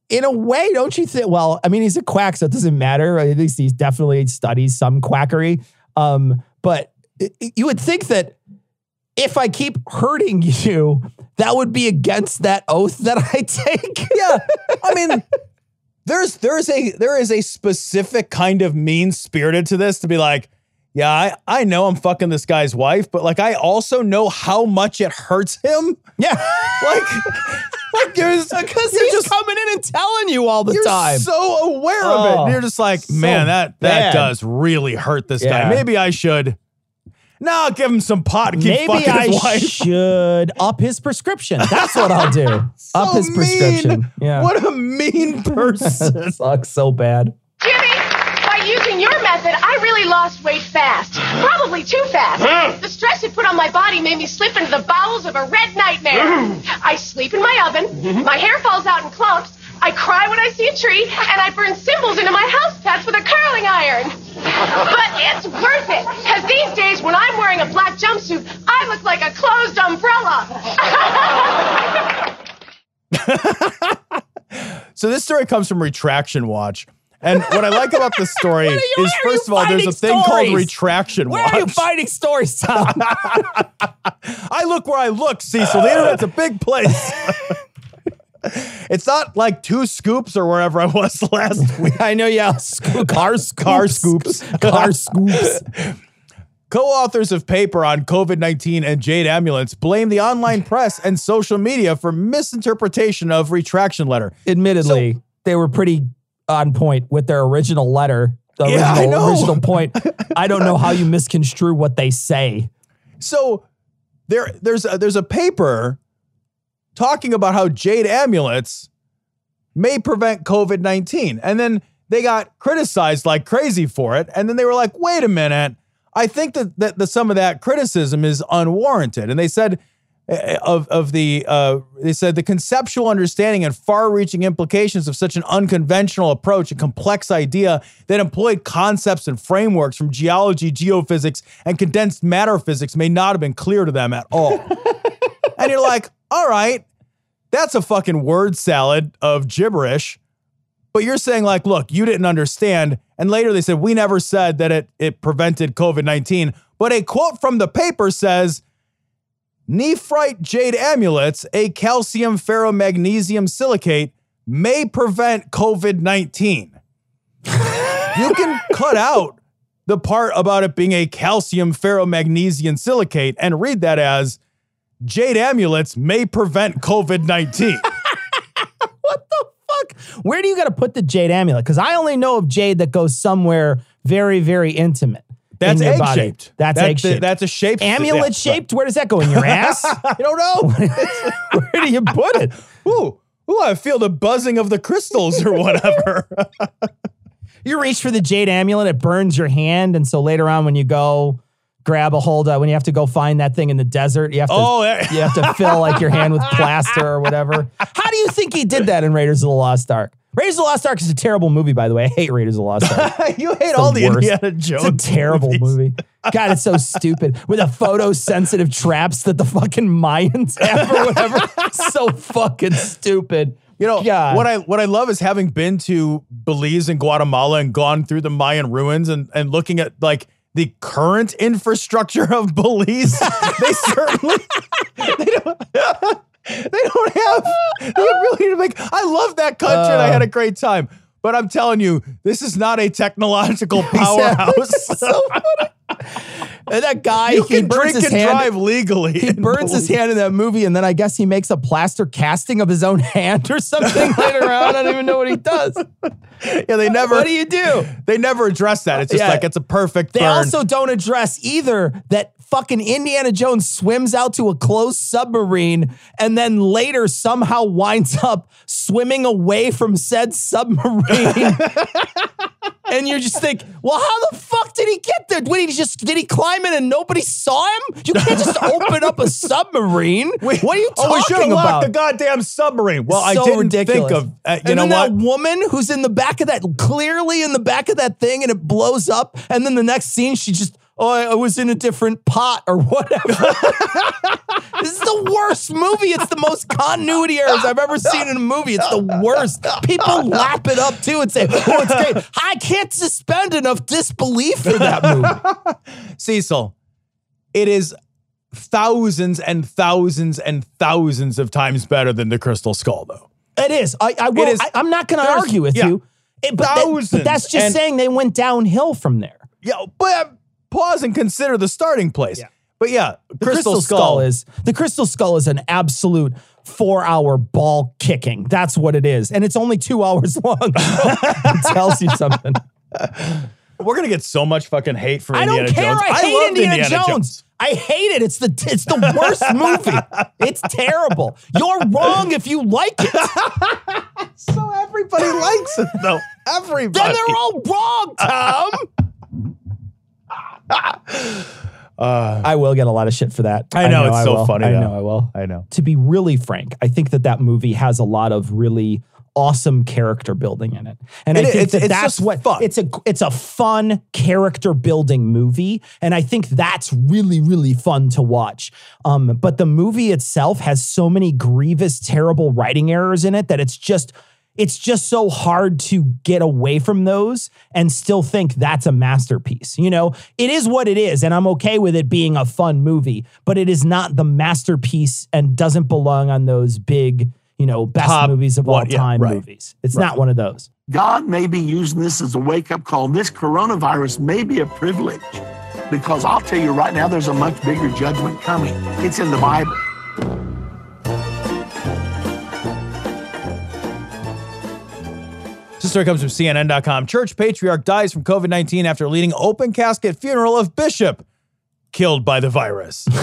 in a way, don't you think? Well, I mean, he's a quack, so it doesn't matter. At least he definitely studies some quackery. Um, but you would think that if I keep hurting you, that would be against that oath that I take. yeah. I mean, there's there's a there is a specific kind of mean spirited to this to be like, yeah, I, I know I'm fucking this guy's wife, but like I also know how much it hurts him. Yeah. Like, like Because you're he's just coming in and telling you all the you're time. so aware of it. Oh, And you're just like, so man, that that bad. does really hurt this Yeah. guy. Maybe I should. No, I'll give him some pot and keep Maybe fucking I his wife. should up his prescription. That's what I'll do. up So his prescription. Yeah. What a mean person. sucks so bad. Jimmy, by using your method, I really lost weight fast. Probably too fast. The stress it put on my body made me slip into the bowels of a red nightmare. I sleep in my oven, mm-hmm. my hair falls out in clumps, I cry when I see a tree, and I burn symbols into my house pets with a curling iron. But it's worth it, because these days when I'm wearing a black jumpsuit, I look like a closed umbrella. So this story comes from Retraction Watch. And what I like about this story you- is, first of all, there's a thing called? Retraction Where Watch. are you finding stories, Tom? I look where I look, Cecil. The internet's a big place. it's not like two scoops or wherever I was last week. I know, yeah. Sco- car scoops. Car scoops. car scoops. Co-authors of paper on COVID-19 and Jade Amulets blame the online press and social media for misinterpretation of retraction letter. Admittedly, they were pretty on point with their original letter. The Yeah, I original, know. original point. I don't know how you misconstrue what they say. So there, there's a, there's a paper talking about how Jade Amulets may prevent COVID 19. And then they got criticized like crazy for it. And then they were like, wait a minute. I think that, that, some of that criticism is unwarranted. And they said, of, of the uh, they said the conceptual understanding and far-reaching implications of such an unconventional approach, a complex idea that employed concepts and frameworks from geology, geophysics, and condensed matter physics may not have been clear to them at all. and you're like, all right, that's a fucking word salad of gibberish. But you're saying, like, look, you didn't understand. And later they said, we never said that it, it prevented COVID 19. But a quote from the paper says, Nephrite jade amulets, a calcium ferromagnesium silicate, may prevent COVID 19. you can cut out the part about it being a calcium ferromagnesium silicate and read that as jade amulets may prevent COVID 19. what the fuck? Where do you got to put the jade amulet? Because I only know of jade that goes somewhere very, very intimate. That's egg body. shaped. That's That- egg shaped. That's a shape. amulet yeah, shaped. Where does that go in your ass? I don't know. Where do you put it? Ooh, ooh, I feel the buzzing of the crystals or whatever. You reach for the jade amulet, it burns your hand, and so later on when you go grab a hold of when you have to go find that thing in the desert, you have to Oh, you have to fill like your hand with plaster or whatever. How do you think he did that in Raiders of the Lost Ark? Raiders of the Lost Ark is a terrible movie, by the way. I hate Raiders of the Lost Ark. you hate all the. Indiana Jones. It's a terrible movies. movie. God, it's so stupid. With the photosensitive traps that the fucking Mayans have or whatever. so fucking stupid. You know God. what I what I love is having been to Belize and Guatemala and gone through the Mayan ruins and and looking at like the current infrastructure of Belize. they certainly they don't they don't have the ability to make. I love that country and I had a uh. great time. But I'm telling you, this is not a technological powerhouse. so. And that guy, you he can burns drink his and hand. drive legally. He burns his hand in that movie, and then I guess he makes a plaster casting of his own hand or something later on. I don't even know what he does. Yeah, they never. What do you do? They never address that. It's just Yeah. like it's a perfect They burn. also don't address either that fucking Indiana Jones swims out to a closed submarine and then later somehow winds up swimming away from said submarine. and you just think, well, how the fuck did he get there? Did he just did he climb in and nobody saw him? You can't just open up a submarine. what are you oh, we should talking have about? locked the goddamn submarine. Well, I so didn't ridiculous. think of. Uh, you and know then what? that woman who's in the back of that, clearly in the back of that thing, and it blows up. And then the next scene, she just, oh, I, I was in a different pot or whatever. this is the worst movie. It's the most continuity errors I've ever seen in a movie. It's the worst. People lap it up too and say, oh, it's great. I can't suspend enough disbelief for that movie. Cecil, it is thousands and thousands and thousands of times better than the Crystal Skull, though. It is. I, I will. is- I, am not going to argue with yeah, you. It- but, that- thousands but that's just and- saying they went downhill from there. Yeah, but pause and consider the starting place. But yeah, The Crystal, Skull. is the Crystal Skull is an absolute four-hour ball kicking. That's what it is, and it's only two hours long. it tells you something. We're gonna get so much fucking hate from I Indiana don't care. Jones. I hate loved Indiana, Jones. I hate it. It's the it's the worst movie. It's terrible. You're wrong if you like it. So everybody likes it though. Everybody. Then they're all wrong, Tom. I will get a lot of shit for that. I know, it's so will. funny, I though. know I will. I know. To be really frank, I think that that movie has a lot of really awesome character building in it, and It I think It's- that it's that's just what fun. it's a it's a fun character building movie, and I think that's really really fun to watch. Um, but the movie itself has so many grievous, terrible writing errors in it that it's just it's just so hard to get away from those and still think that's a masterpiece. You know, it is what it is, and I'm okay with it being a fun movie, but it is not the masterpiece and doesn't belong on those big, you know, best Top movies of all one, yeah, time right. movies. It's not one of those. God may be using this as a wake up call. This coronavirus may be a privilege because I'll tell you right now, there's a much bigger judgment coming. It's in the Bible. This story comes from CNN.com. Church patriarch dies from COVID 19 after leading open casket funeral of bishop killed by the virus.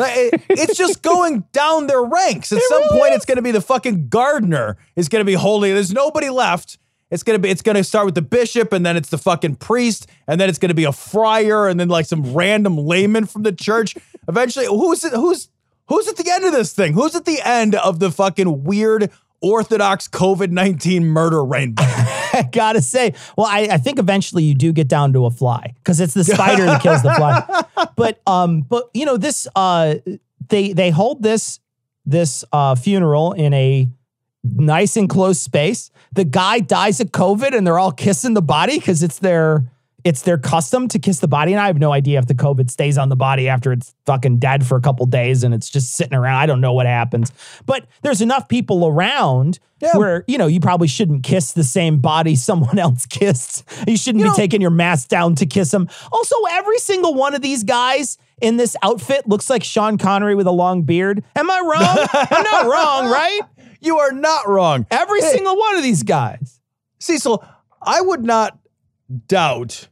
It- it's just going down their ranks. At some point, it's going to be the fucking gardener is going to be holding. There's nobody left. It's gonna be. It's gonna start with the bishop, and then it's the fucking priest, and then it's gonna be a friar, and then like some random layman from the church. Eventually, who's it, who's who's at the end of this thing? Who's at the end of the fucking weird Orthodox COVID nineteen murder rainbow? I gotta say, well, I, I think eventually you do get down to a fly because it's the spider that kills the fly. But um, but you know this uh, they they hold this this uh funeral in a nice enclosed space. The guy dies of COVID, and they're all kissing the body because it's their it's their custom to kiss the body. And I have no idea if the COVID stays on the body after it's fucking dead for a couple days and it's just sitting around. I don't know what happens. But there's enough people around where, you know, you probably shouldn't kiss the same body someone else kissed. You shouldn't be taking your mask down to kiss them. Also, every single one of these guys in this outfit looks like Sean Connery with a long beard. Am I wrong? I'm not wrong, right? You are not wrong. Every Hey. single one of these guys. Cecil, I would not doubt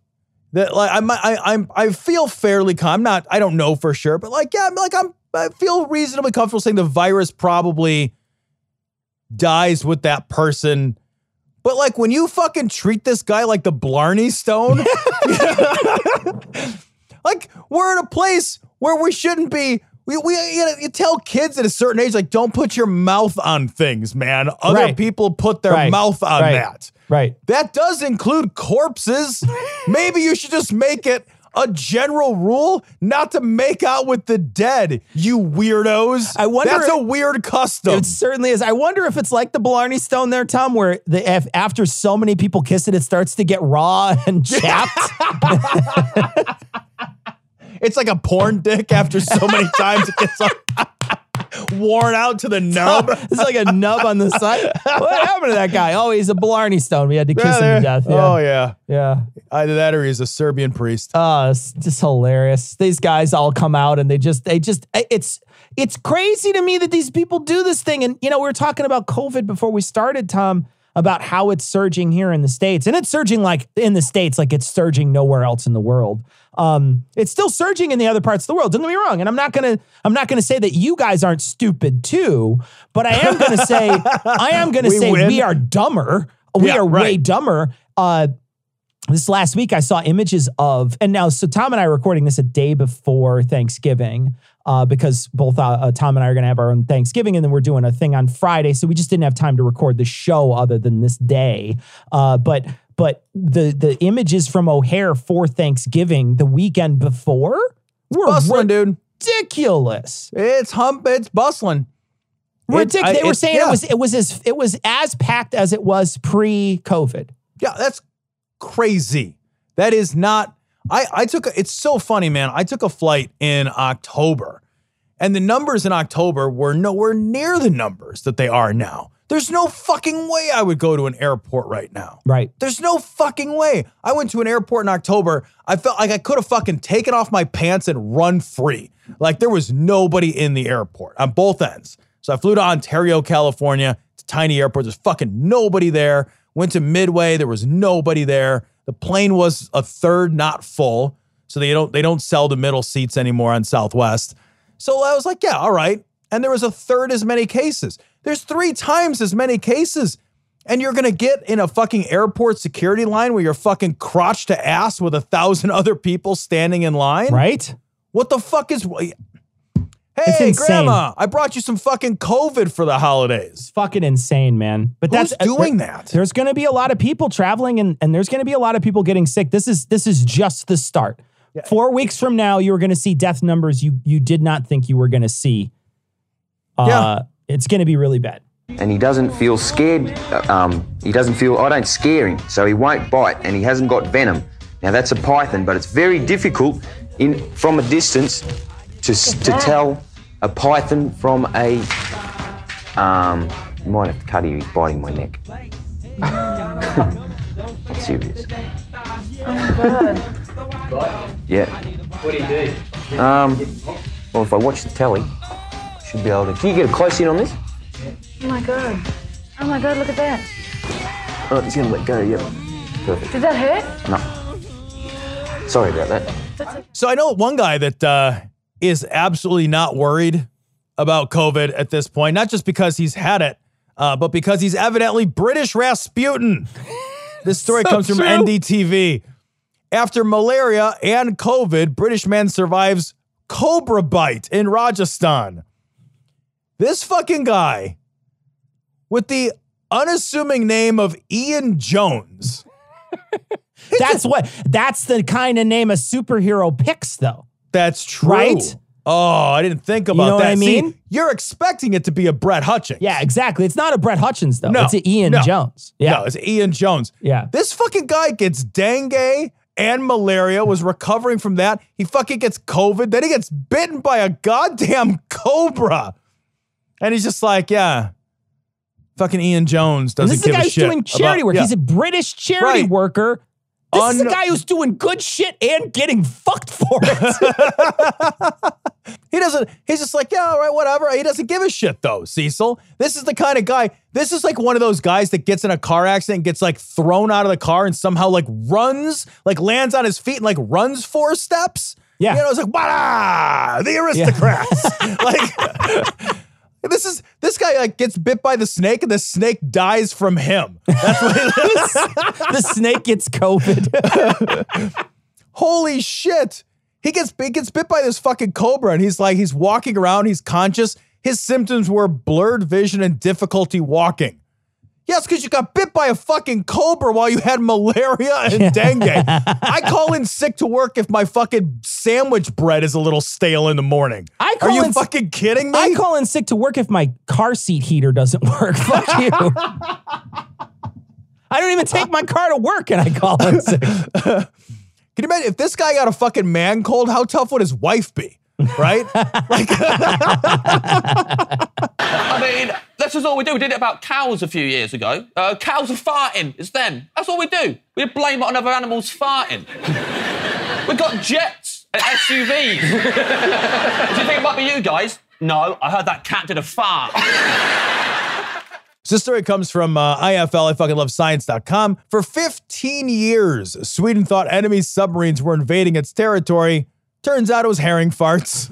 that like I'm I, I'm I feel fairly com- I'm not I don't know for sure, but like yeah, I'm like I'm I feel reasonably comfortable saying the virus probably dies with that person. But like when you fucking treat this guy like the Blarney Stone, like we're in a place where we shouldn't be. We, we you, know, you tell kids at a certain age like don't put your mouth on things, man. Other Right. people put their Right. mouth on Right. that. Right. That does include corpses. Maybe you should just make it a general rule not to make out with the dead, you weirdos. I wonder That's if- a weird custom. It certainly is. I wonder if it's like the Blarney Stone there, Tom, where the if after so many people kiss it, it starts to get raw and chapped. It's like a porn dick after so many times it gets worn out to the nub. it's like a nub on the side. What happened to that guy? Oh, he's a Blarney Stone. We had to kiss Yeah, him to death. Yeah. Oh yeah. yeah. Either that or he's a Serbian priest. Oh, it's just hilarious. These guys all come out and they just, they just, eh, it's, it's crazy to me that these people do this thing. And, you know, we were talking about COVID before we started, Tom, about how it's surging here in the States. And it's surging like in the States, like it's surging nowhere else in the world. Um, it's still surging in the other parts of the world. Don't get me wrong. And I'm not gonna, I'm not gonna say that you guys aren't stupid too, but I am gonna say, I am gonna We say win. we are dumber. We Yeah, are way dumber. Uh, this last week I saw images of, and now so Tom and I are recording this a day before Thanksgiving, uh, because both uh, uh, Tom and I are going to have our own Thanksgiving, and then we're doing a thing on Friday, so we just didn't have time to record the show other than this day. Uh, but but the the images from O'Hare for Thanksgiving the weekend before were Bustling, dude. ridiculous. It's hump. It's bustling. It's- Ridiculous. I- They were saying yeah. it was it was as it was as packed as it was pre-COVID. Yeah, that's crazy. That is not. I I took. A, it's so funny, man. I took a flight in October, and the numbers in October were nowhere near the numbers that they are now. There's no fucking way I would go to an airport right now. Right. There's no fucking way. I went to an airport in October. I felt like I could have fucking taken off my pants and run free. Like there was nobody in the airport on both ends. So I flew to Ontario, California. It's a tiny airport. There's fucking nobody there. Went to Midway. There was nobody there. The plane was a third not full. So they don't they don't sell the middle seats anymore on Southwest. So I was like, yeah, all right. And there was a third as many cases. There's three times as many cases. And you're gonna get in a fucking airport security line where you're fucking crotch to ass with a thousand other people standing in line. Right? What the fuck is Hey, grandma, I brought you some fucking COVID for the holidays. fucking insane, man. But Who's that's doing there- that? There's going to be a lot of people traveling, and and there's going to be a lot of people getting sick. This is this is just the start. Four weeks from now, you're going to see death numbers you you did not think you were going to see. Uh, Yeah. It's going to be really bad. and he doesn't feel scared. uh, Um, he doesn't feel, I don't scare him, so he won't bite, and he hasn't got venom. Now that's a python, but it's very difficult in from a distance to to tell a python from a. Um, you might have to cut him. He's biting my neck. I'm serious. Yeah. What do you do? Um, well, if I watch the telly, I should be able to. Can you get a close in on this? Oh my god. Oh my god, look at that. Oh, he's gonna let go. Yep. Perfect. Did that hurt? No. Sorry about that. So I know one guy that uh, is absolutely not worried about COVID at this point, not just because he's had it, uh, but because he's evidently British Rasputin. This story So comes from true. NDTV. After malaria and COVID, British man survives cobra bite in Rajasthan. This fucking guy with the unassuming name of Ian Jones. That's what. That's the kind of name a superhero picks, though. That's true. Right? Oh, I didn't think about know what that. I See, mean? you're expecting it to be a Brett Hutchings. Yeah, exactly. It's not a Brett Hutchings though. No, it's a Ian no. Jones. Yeah. No, it's Ian Jones. Yeah. This fucking guy gets dengue and malaria, was recovering from that. He fucking gets COVID. Then he gets bitten by a goddamn cobra. And he's just like, yeah. Fucking Ian Jones doesn't give a shit. this is the guy who's doing charity about- work. yeah. He's a British charity Right. worker. This is Un- a guy who's doing good shit and getting fucked for it. He doesn't, he's just like, yeah, all right, whatever. He doesn't give a shit though, Cecil. This is the kind of guy, this is like one of those guys that gets in a car accident gets like thrown out of the car and somehow like runs, like lands on his feet and like runs four steps. Yeah. You know, it's like, Wada! The aristocrats. like, this is, this guy like gets bit by the snake and the snake dies from him. That's what the snake gets COVID. Holy shit. He gets he gets bit by this fucking cobra and he's like he's walking around, he's conscious. His symptoms were blurred vision and difficulty walking. Yes, because you got bit by a fucking cobra while you had malaria and dengue. I call in sick to work if my fucking sandwich bread is a little stale in the morning. I call Are you in- fucking kidding me? I call in sick to work if my car seat heater doesn't work. Fuck you. I don't even take my car to work and I call in sick. Can you imagine if this guy got a fucking man cold? How tough would his wife be? Right? like, I mean, this is all we do. We did it about cows a few years ago. Uh, cows are farting. It's them. That's all we do. We blame it on other animals farting. We've got jets and SUVs. do you think it might be you guys? No, I heard that cat did a fart. So this story comes from uh, IFL, I fucking love science.com. For 15 years, Sweden thought enemy submarines were invading its territory. Turns out it was herring farts.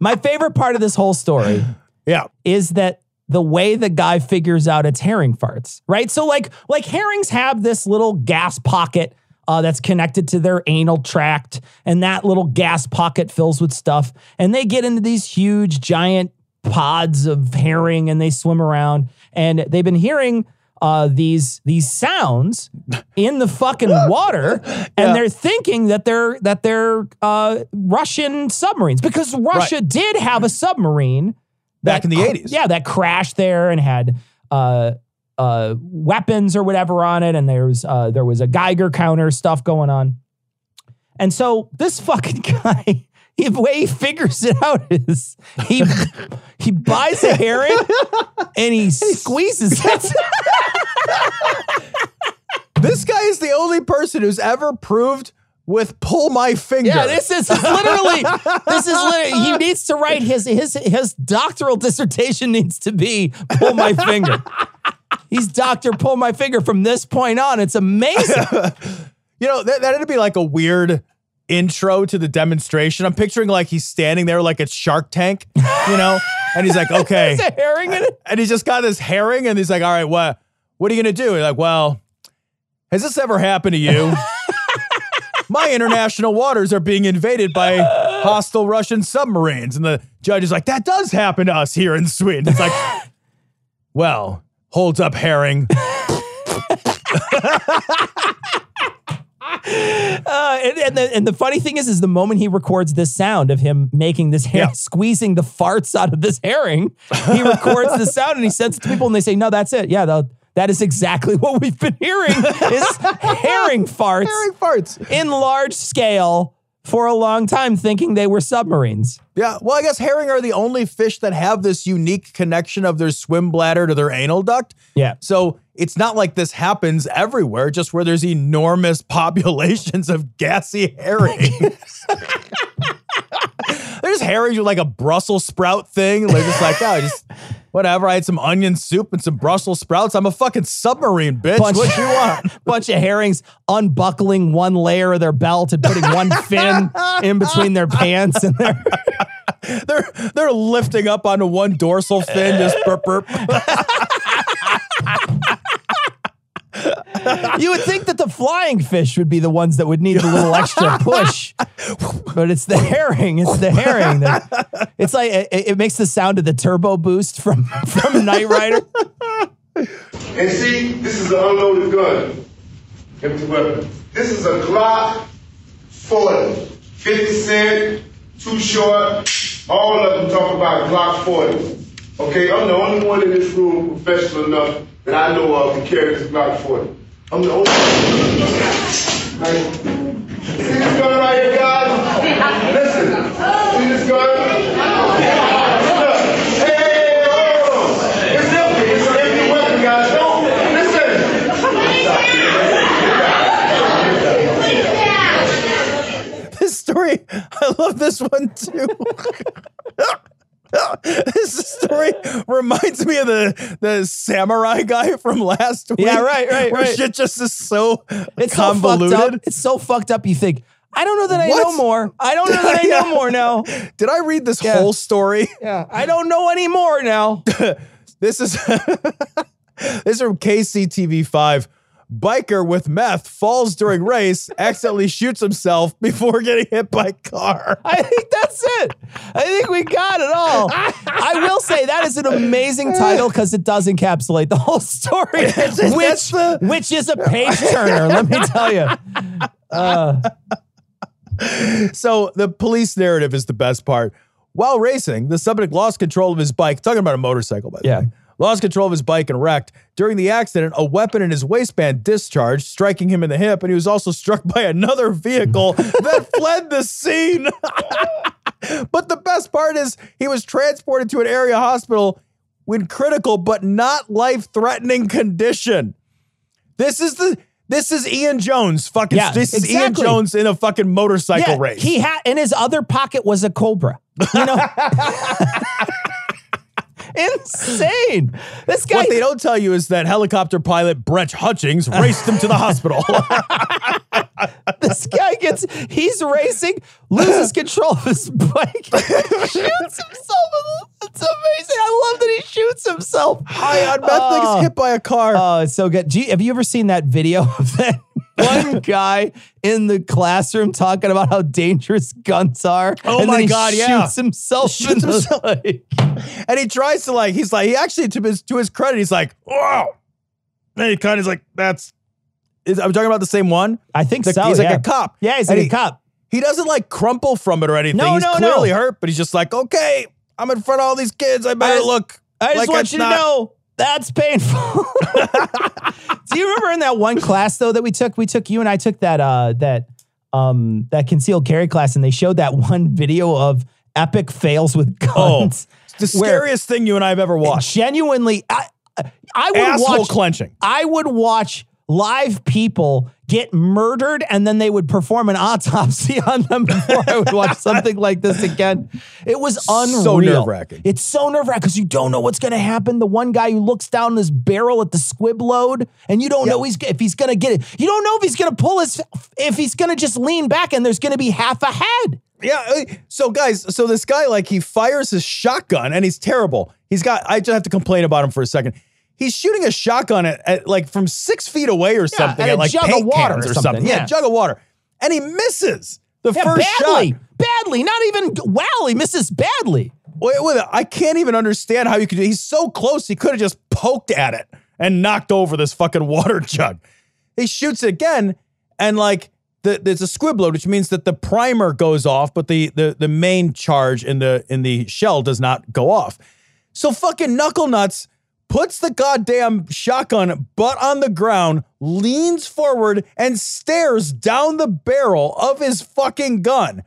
My favorite part of this whole story yeah. is that the way the guy figures out it's herring farts, right? So like like herrings have this little gas pocket uh, that's connected to their anal tract, and that little gas pocket fills with stuff, and they get into these huge giant pods of herring, and they swim around, and they've been hearing. Uh, these these sounds in the fucking water, and they're thinking that they're that they're uh, Russian submarines because Russia Right. did have a submarine Back in the 80s. Yeah, that crashed there and had uh, uh, weapons or whatever on it, and there was uh, there was a Geiger counter stuff going on. And so this fucking guy, the way he figures it out is he he buys a herring and he squeezes it. This guy is the only person who's ever proved with pull my finger. Yeah, this is literally this is literally he needs to write his his his doctoral dissertation needs to be pull my finger. He's doctor pull my finger from this point on. It's amazing. You know, that, that'd be like a weird intro to the demonstration. I'm picturing like he's standing there like it's Shark Tank, you know? and he's like, okay. There's a herring in it. and he's just got this herring and he's like, all right, what what are you gonna do? He's like, well, has this ever happened to you? My international waters are being invaded by hostile Russian submarines. And the judge is like, that does happen to us here in Sweden. It's like, well, holds up herring. Uh, and, and, the, and the funny thing is, is the moment he records this sound of him making this hair, Yeah. squeezing the farts out of this herring, he records the sound and he sends it to people and they say, no, that's it. Yeah, the, that is exactly what we've been hearing is herring farts herring farts. in large scale for a long time thinking they were submarines. Yeah, well, I guess herring are the only fish that have this unique connection of their swim bladder to their anal duct. Yeah. So it's not like this happens everywhere, just where there's enormous populations of gassy herring. there's herrings with like a Brussels sprout thing. They're just like, oh, just whatever. I had some onion soup and some Brussels sprouts. I'm a fucking submarine, bitch. Bunch- what you want? Bunch of herrings unbuckling one layer of their belt and putting one fin in between their pants and their They're they're lifting up onto one dorsal fin, just burp burp. You would think that the flying fish would be the ones that would need a little extra push, but it's the herring. It's the herring. That, it's like it, it makes the sound of the turbo boost from from Knight Rider. And see, this is an unloaded gun. Empty weapon. This is a Glock 40. 50 Cent, Too Short, all of them talk about Glock 40. Okay, I'm the only one in this room professional enough that I know of to carry this Glock 40. I'm the oldest. Right. See this gun right here, guys? Listen. See this gun? Hey, hold on. It's empty. It's an empty weapon, guys. Don't listen. This story, I love this one too. this story reminds me of the the samurai guy from last week. Yeah, right, right, Where right. shit just is so It's so convoluted. fucked up. It's so fucked up. You think I don't know that I What? know more. I don't know that I know more now. Did I read this Yeah. whole story? Yeah, I don't know anymore now. This is this is from KCTV5. Biker with meth falls during race, accidentally shoots himself before getting hit by car. I think that's it. I think we got it all. I will say that is an amazing title because it does encapsulate the whole story, which the- which is a page turner. let me tell you. Uh, So the police narrative is the best part. While racing, the subject lost control of his bike. Talking about a motorcycle, by the Yeah. way. Lost control of his bike and wrecked. During the accident, a weapon in his waistband discharged, striking him in the hip, and he was also struck by another vehicle that fled the scene. but the best part is he was transported to an area hospital in critical but not life-threatening condition. This is the this is Ian Jones. Fucking Yeah, this is Ian. Jones in a fucking motorcycle yeah, race. he had in his other pocket was a cobra. You know, insane. This guy. What they don't tell you is that helicopter pilot Brett Hutchings raced him to the hospital. this guy gets he's racing, loses control of his bike, shoots himself. It's amazing. I love that he shoots himself. High on meth gets oh. hit by a car. Oh, it's so good. You, have you ever seen that video of that one guy in the classroom talking about how dangerous guns are? Oh and my then he God, yeah. Shoots himself. Shoots in himself. leg. and he tries to like, he's like, he actually to his to his credit, he's like, wow. And he kind of is like, that's. Is, I'm talking about the same one. I think The- so. he's like a cop. Yeah, he's And like he- a cop. He doesn't like crumple from it or anything. No, he's no, clearly no. hurt, but he's just like, okay, I'm in front of all these kids. I better I look. I just like want you not- to know that's painful. Do you remember in that one class though that we took? We took you and I took that uh that um that concealed carry class, and they showed that one video of epic fails with Oh, guns. it's the scariest thing you and I have ever watched. Genuinely, I I would Asshole watch clenching. I would watch live people get murdered and then they would perform an autopsy on them before I would watch something like this again. It was unreal. So nerve-wracking. It's so nerve wracking because you don't know what's going to happen. The one guy who looks down this barrel at the squib load and you don't know he's, if he's going to get it. You don't know if he's going to pull his, if he's going to just lean back and there's going to be half a head. Yeah. So guys, so this guy like he fires his shotgun and he's terrible. He's got. I just have to complain about him for a second. He's shooting a shotgun at, at like from six feet away or something at at, a like jug of paint water cans or something, something. Yeah, yeah. jug of water, and he misses the first badly, shot. badly, not even wow. He misses badly. Wait, wait, I can't even understand how you could. He's so close. He could have just poked at it and knocked over this fucking water jug. He shoots it again, and like the, there's a squib load, which means that the primer goes off, but the the the main charge in the in the shell does not go off. So fucking knuckle nuts puts the goddamn shotgun butt on the ground, leans forward, and stares down the barrel of his fucking gun.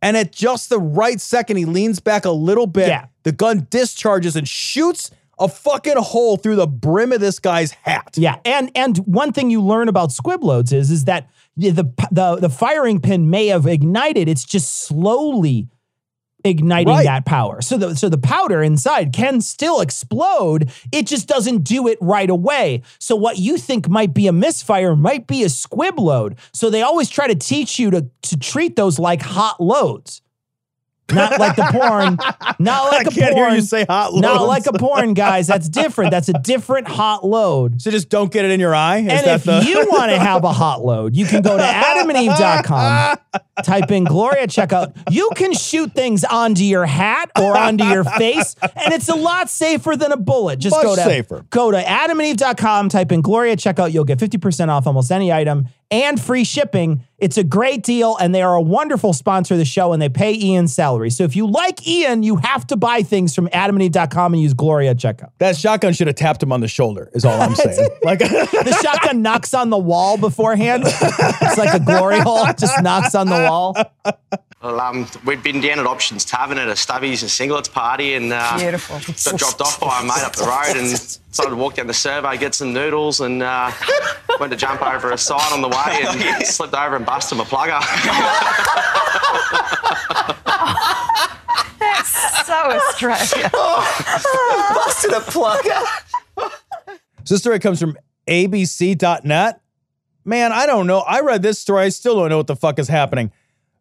And at just the right second, he leans back a little bit. Yeah. The gun discharges and shoots a fucking hole through the brim of this guy's hat. Yeah, and and one thing you learn about squib loads is is that the the the firing pin may have ignited. It's just slowly igniting Right. that power. So the so the powder inside can still explode. It just doesn't do it right away. So what you think might be a misfire might be a squib load. So they always try to teach you to to treat those like hot loads. Not like the porn. Not like I a can't porn. hear you say hot Not like a porn, guys. That's different. That's a different hot load. So just don't get it in your eye. Is And if the- you want to have a hot load, you can go to adamandeve.com type in Gloria checkout. You can shoot things onto your hat or onto your face, and it's a lot safer than a bullet. Just Much go to safer. go to adamandeve.com, type in Gloria checkout. You'll get 50% off almost any item and free shipping. It's a great deal, and they are a wonderful sponsor of the show, and they pay Ian's salary. So if you like Ian, you have to buy things from adamandeve.com and use Gloria checkout. That shotgun should have tapped him on the shoulder, is all I'm saying. like, the shotgun knocks on the wall beforehand. It's like a glory hole, just knocks on the wall. Well, um, we'd been down at Options Tavern at a Stubbies and Singlets party and uh, Beautiful. got dropped off by a mate up the road and decided to walk down the survey, get some noodles and uh, went to jump over a sign on the way and slipped over and busted my plugger. That's so Australia. Busted a plugger. So this story comes from abc.net. Man, I don't know. I read this story. I still don't know what the fuck is happening.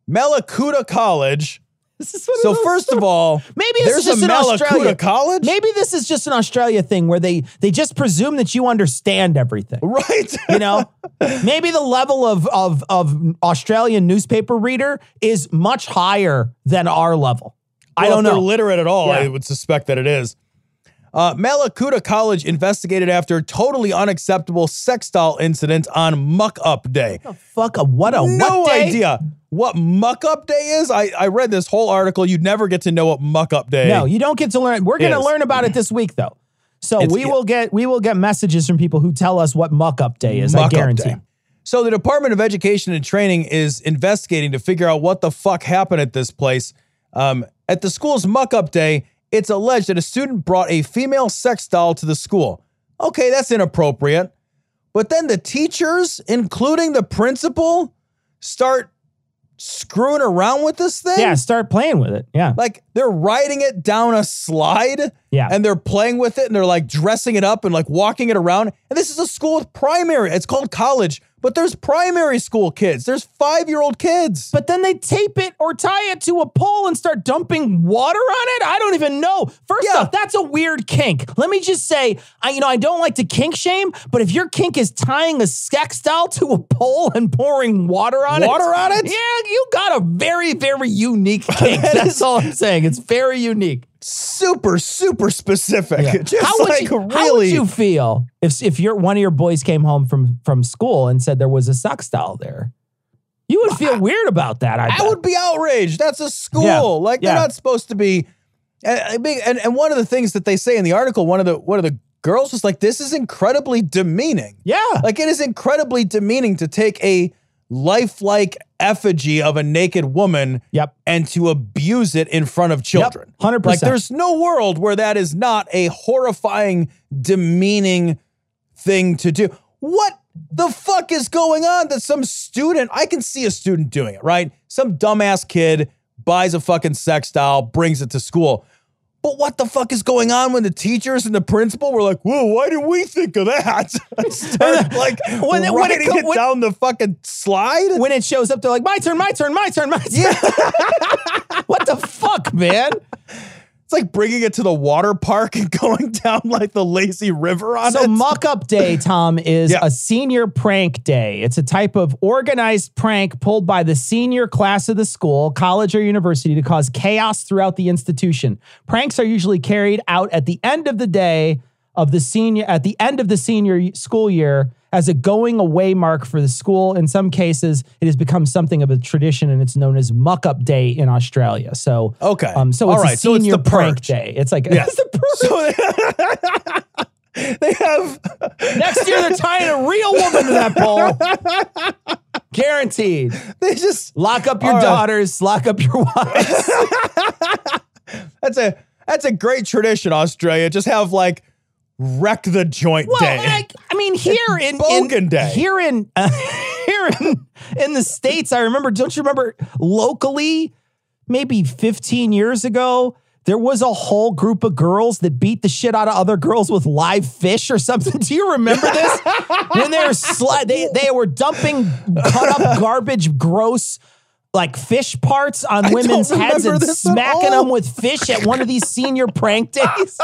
Mallacoota College. so first of all, Maybe this there's is just a Australia. College. Maybe this is just an Australia thing where they they just presume that you understand everything. Right. You know? Maybe the level of of of Australian newspaper reader is much higher than our level. I don't if know. literate at all. I would suspect that it is. Uh, Mallacoota College investigated after totally unacceptable sex doll incident on Muck Up Day. Fuck a what a no what idea what Muck Up Day is. I, I read this whole article. You'd never get to know what Muck Up Day. No, you don't get to learn. We're going to learn about it this week, though. So It's- we will get we will get messages from people who tell us what muck up day is. I guarantee. So the Department of Education and Training is investigating to figure out what the fuck happened at this place. Um, at the school's muck up day, it's alleged that a student brought a female sex doll to the school. Okay, that's inappropriate. But then the teachers, including the principal, start screwing around with this thing. Yeah, start playing with it. Yeah. Like they're riding it down a slide. Yeah. And they're playing with it and they're like dressing it up and like walking it around. And this is a school with primary. It's called college, but there's primary school kids. There's five year old kids. But then they tape it or tie it to a pole and start dumping water on it. I don't even know. First off, that's a weird kink. Let me just say, I you know I don't like to kink shame, but if your kink is tying a sex doll to a pole and pouring water on it, Water on it? yeah, you got a very very unique kink. That's all I'm saying. It's very unique. Super, super specific. Just how would like you, really. How would you feel if if your one of your boys came home from from school and said there was a sex doll there? You would feel weird about that. I, I would be outraged. That's a school. Yeah. Like they're Yeah. not supposed to be. And, and and one of the things that they say in the article, one of the one of the girls was like, "This is incredibly demeaning." Yeah, like it is incredibly demeaning to take a lifelike effigy of a naked woman, yep, and to abuse it in front of children. 100%. Like there's no world where that is not a horrifying, demeaning thing to do. What the fuck is going on that some student, I can see a student doing it, right? Some dumbass kid buys a fucking sex doll, brings it to school. But what the fuck is going on when the teachers and the principal were like, whoa, why did we think of that? Start like When it- when it co- it, when- down the fucking slide. when it shows up, they're like, "My turn, my turn, my turn, my turn." Yeah. what the fuck, man? It's like bringing it to the water park and going down like the lazy river on so it. muck up day, Tom, is Yeah. a senior prank day. It's a type of organized prank pulled by the senior class of the school, college, or university to cause chaos throughout the institution. Pranks are usually carried out at the end of the day of the senior at the end of the senior school year as a going away mark for the school. In some cases, it has become something of a tradition and it's known as muck up day in Australia. So Okay. um, so All it's a right. So it's senior the prank purge. day. It's like Yes. it's the purge. they have Next year, they're tying a real woman to that pole. Guaranteed. They just lock up your right. daughters, lock up your wives. That's a that's a great tradition, Australia. Just have like wreck the joint Well, day. I, I mean, here in, in Day. here in uh, here in, in the states, I remember. Don't you remember locally? Maybe 15 years ago, there was a whole group of girls that beat the shit out of other girls with live fish or something. Do you remember this? when they were sli- they they were dumping cut up garbage, gross like fish parts on women's heads and smacking them with fish at one of these senior prank days.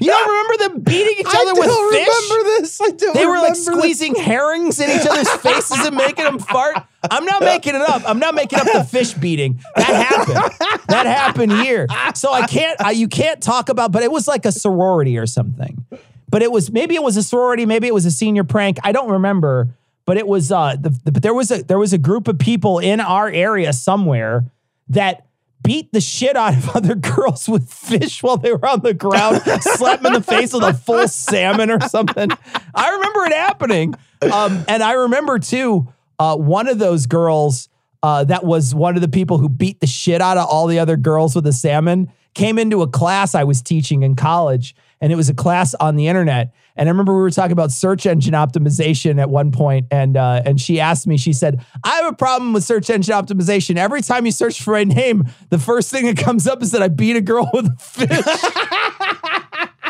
You don't remember them beating each other with don't fish? remember this. I don't They were like remember this. squeezing herrings in each other's faces and making them fart. I'm not making it up. I'm not making up the fish beating. That happened. That happened here. So I can't. I, you can't talk about. But it was like a sorority or something. But it was maybe it was a sorority. Maybe it was a senior prank. I don't remember. But it was. Uh, the, the, but there was a there was a group of people in our area somewhere that beat the shit out of other girls with fish while they were on the ground, slap them in the face with a full salmon or something. I remember it happening. Um, and I remember too, uh, one of those girls uh, that was one of the people who beat the shit out of all the other girls with a salmon came into a class I was teaching in college. And it was a class on the internet. And I remember we were talking about search engine optimization at one point, and uh, and she asked me, she said, "I have a problem with search engine optimization. Every time you search for my name, the first thing that comes up is that I beat a girl with a fish."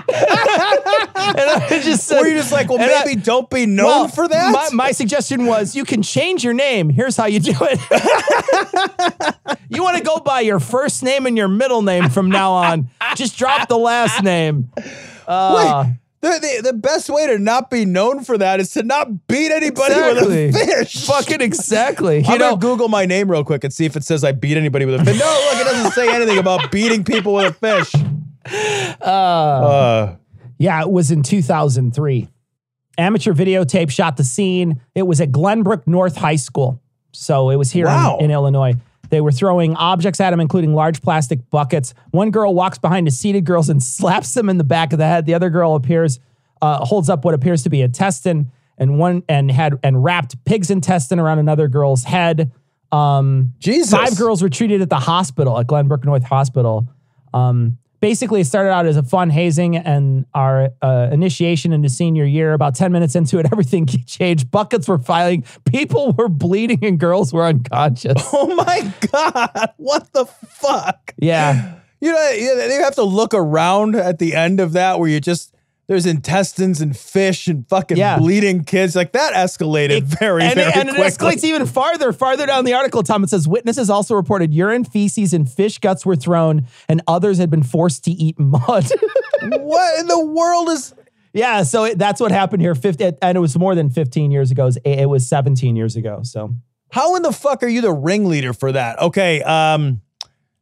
and I just said, Were you just like, well, and I- maybe don't be known Well, for that? My, my suggestion was you can change your name. Here's how you do it. you want to go by your first name and your middle name from now on. Just drop the last name. Uh, Wait, the, the, the best way to not be known for that is to not beat anybody Exactly. with a fish. Fucking exactly. You I'm know, gonna Google my name real quick and see if it says I beat anybody with a fish. No, look, it doesn't say anything about beating people with a fish. Uh, Yeah, it was in 2003. Amateur videotape shot the scene. It was at Glenbrook North High School. So it was here in- Wow. in, Illinois. They were throwing objects at him, including large plastic buckets. One girl walks behind the seated girls and slaps them in the back of the head. The other girl appears, uh, holds up what appears to be a intestine and one and had and wrapped pig's intestine around another girl's head. Um, Jesus. Five girls were treated at the hospital at Glenbrook North Hospital. Um, basically, it started out as a fun hazing, and our uh, initiation into senior year. About ten minutes into it, everything changed. Buckets were filing, people were bleeding, and girls were unconscious. oh my god, what the fuck? Yeah, You know, you have to look around at the end of that where you just there's intestines and fish and fucking Yeah. bleeding kids. Like that escalated very, and, very it, and it escalates even farther. Farther down the article, Tom, it says witnesses also reported urine, feces, and fish guts were thrown, and others had been forced to eat mud. what in the world is? Yeah, so it, that's what happened here. 50, and it was more than 15 years ago. It was, it was 17 years ago. So How in the fuck are you the ringleader for that? Okay, um,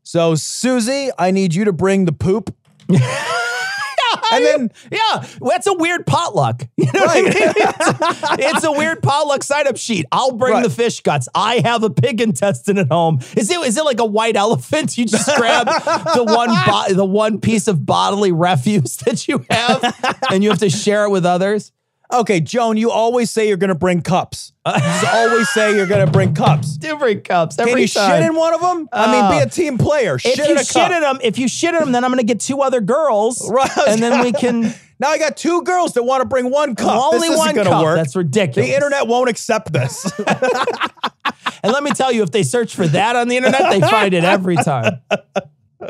so Susie, I need you to bring the poop. and then, yeah, that's a weird potluck. You know what I mean? It's, it's a weird potluck sign up sheet. I'll bring Right. the fish guts. I have a pig intestine at home. Is it is it like a white elephant? You just grab the one bo- the one piece of bodily refuse that you have, and you have to share it with others. Okay, Joan, you always say you're gonna bring cups. You just always say you're gonna bring cups. Different cups every Can you time. shit in one of them? I mean, be a oh. team player. Shit if in you a shit cup. in them, if you shit in them, then I'm going to get two other girls, Right. and then we can. Now I got two girls that want to bring one cup. Only this isn't one gonna cup. work. That's ridiculous. The internet won't accept this. And let me tell you, if they search for that on the internet, they find it every time. We're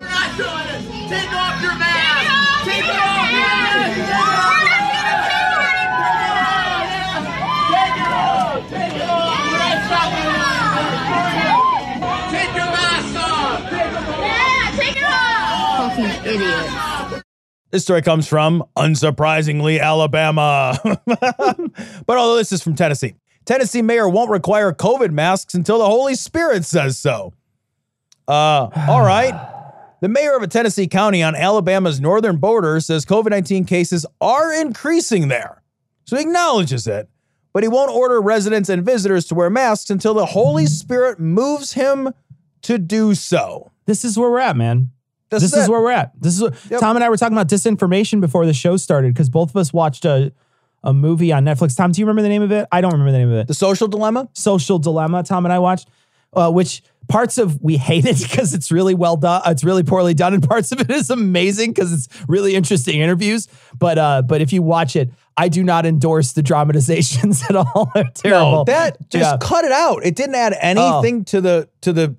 not doing it. Take off your mask! Take it off! Take This story comes from, unsurprisingly, Alabama. but although this is from Tennessee, Tennessee mayor won't require COVID masks until the Holy Spirit says so. Uh, all right. The mayor of a Tennessee county on Alabama's northern border says COVID 19 cases are increasing there. So he acknowledges it, but he won't order residents and visitors to wear masks until the Holy Spirit moves him to do so. This is where we're at, man. This this is is where we're at. This is what, Tom and I were talking about disinformation before the show started because both of us watched a a movie on Netflix. Tom, do you remember the name of it? I don't remember the name of it. The Social Dilemma? Social Dilemma. Tom and I watched, uh, which parts of we hate it because it's really well done. It's really poorly done, and parts of it is amazing because it's really interesting interviews. But uh, but if you watch it, I do not endorse the dramatizations at all. They're terrible. No, that just Yeah. cut it out. It didn't add anything to the to the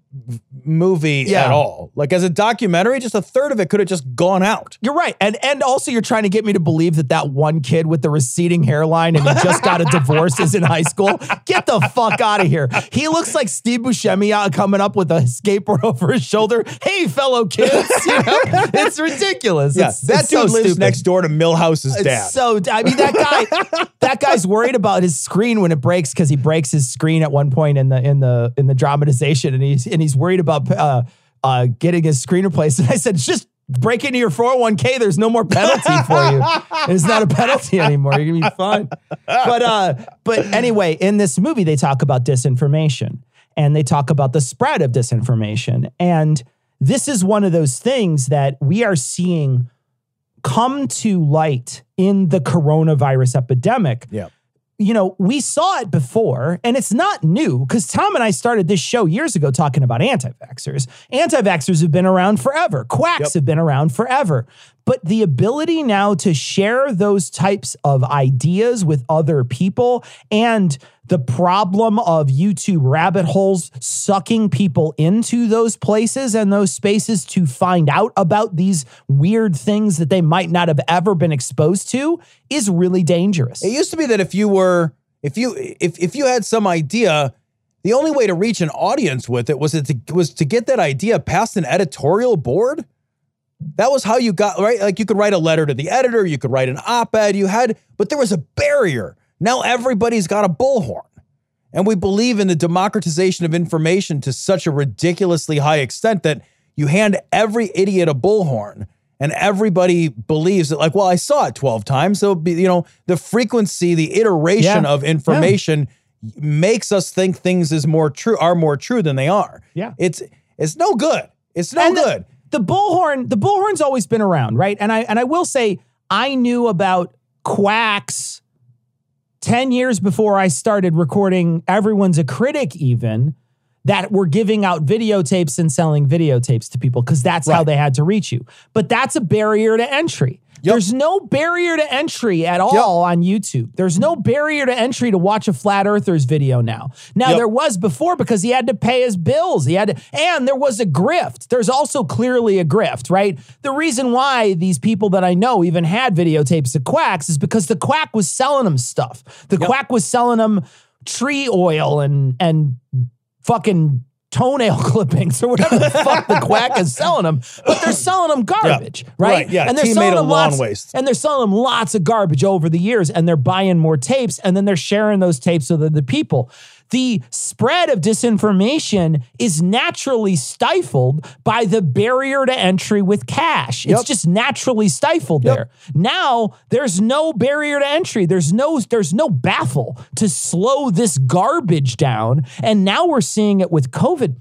movie Yeah. at all. Like as a documentary, just a third of it could have just gone out. You're right. And and also you're trying to get me to believe that that one kid with the receding hairline and he just got a divorce is in high school. Get the fuck out of here. He looks like Steve Buscemi out coming up with a skateboard over his shoulder. Hey, fellow kids. You know? It's ridiculous. Yeah, It's- that it's dude so lives stupid. next door to Milhouse's It's dad. So I mean that guy that guy's worried about his screen when it breaks because he breaks his screen at one point in the in the in the dramatization and he's and he's worried about uh uh getting his screen replaced. And I said, just break into your 401k. There's no more penalty for you. It's not a penalty anymore. You're gonna be fine. But uh but anyway, in this movie they talk about disinformation and they talk about the spread of disinformation. And this is one of those things that we are seeing come to light in the coronavirus epidemic. Yeah. You know, we saw it before, and it's not new because Tom and I started this show years ago talking about anti vaxxers. Anti vaxxers have been around forever, quacks have been around forever. But the ability now to share those types of ideas with other people and the problem of YouTube rabbit holes sucking people into those places and those spaces to find out about these weird things that they might not have ever been exposed to is really dangerous. It used to be that if you were if you if if you had some idea, the only way to reach an audience with it was it to, was to get that idea past an editorial board. That was how you got right. Like you could write a letter to the editor, you could write an op-ed. You had, but there was a barrier. Now everybody's got a bullhorn, and we believe in the democratization of information to such a ridiculously high extent that you hand every idiot a bullhorn, and everybody believes that. Like, well, I saw it twelve times, so be, you know the frequency, the iteration Yeah. of information makes us think things is more true are more true than they are. Yeah. it's it's no good. It's no And good. The, bullhorn, the bullhorn's always been around, right? And I and I will say I knew about quacks 10 years before I started recording Everyone's a Critic even that were giving out videotapes and selling videotapes to people because that's how they had to reach you. But that's a barrier to entry. There's no barrier to entry at all on YouTube. There's no barrier to entry to watch a flat earthers video now. Now Yep. there was before because he had to pay his bills. He had to, and there was a grift. There's also clearly a grift, right? The reason why these people that I know even had videotapes of quacks is because the quack was selling them stuff. The quack was selling them tree oil and and fucking toenail clippings or whatever the fuck the quack is selling them, but they're selling them garbage, right? Right, yeah, and they're selling them lots, waste. and they're selling them lots of garbage over the years, and they're buying more tapes, and then they're sharing those tapes with other people. The spread of disinformation is naturally stifled by the barrier to entry with cash. It's just naturally stifled there. Now there's no barrier to entry. There's no there's no baffle to slow this garbage down. And now we're seeing it with COVID.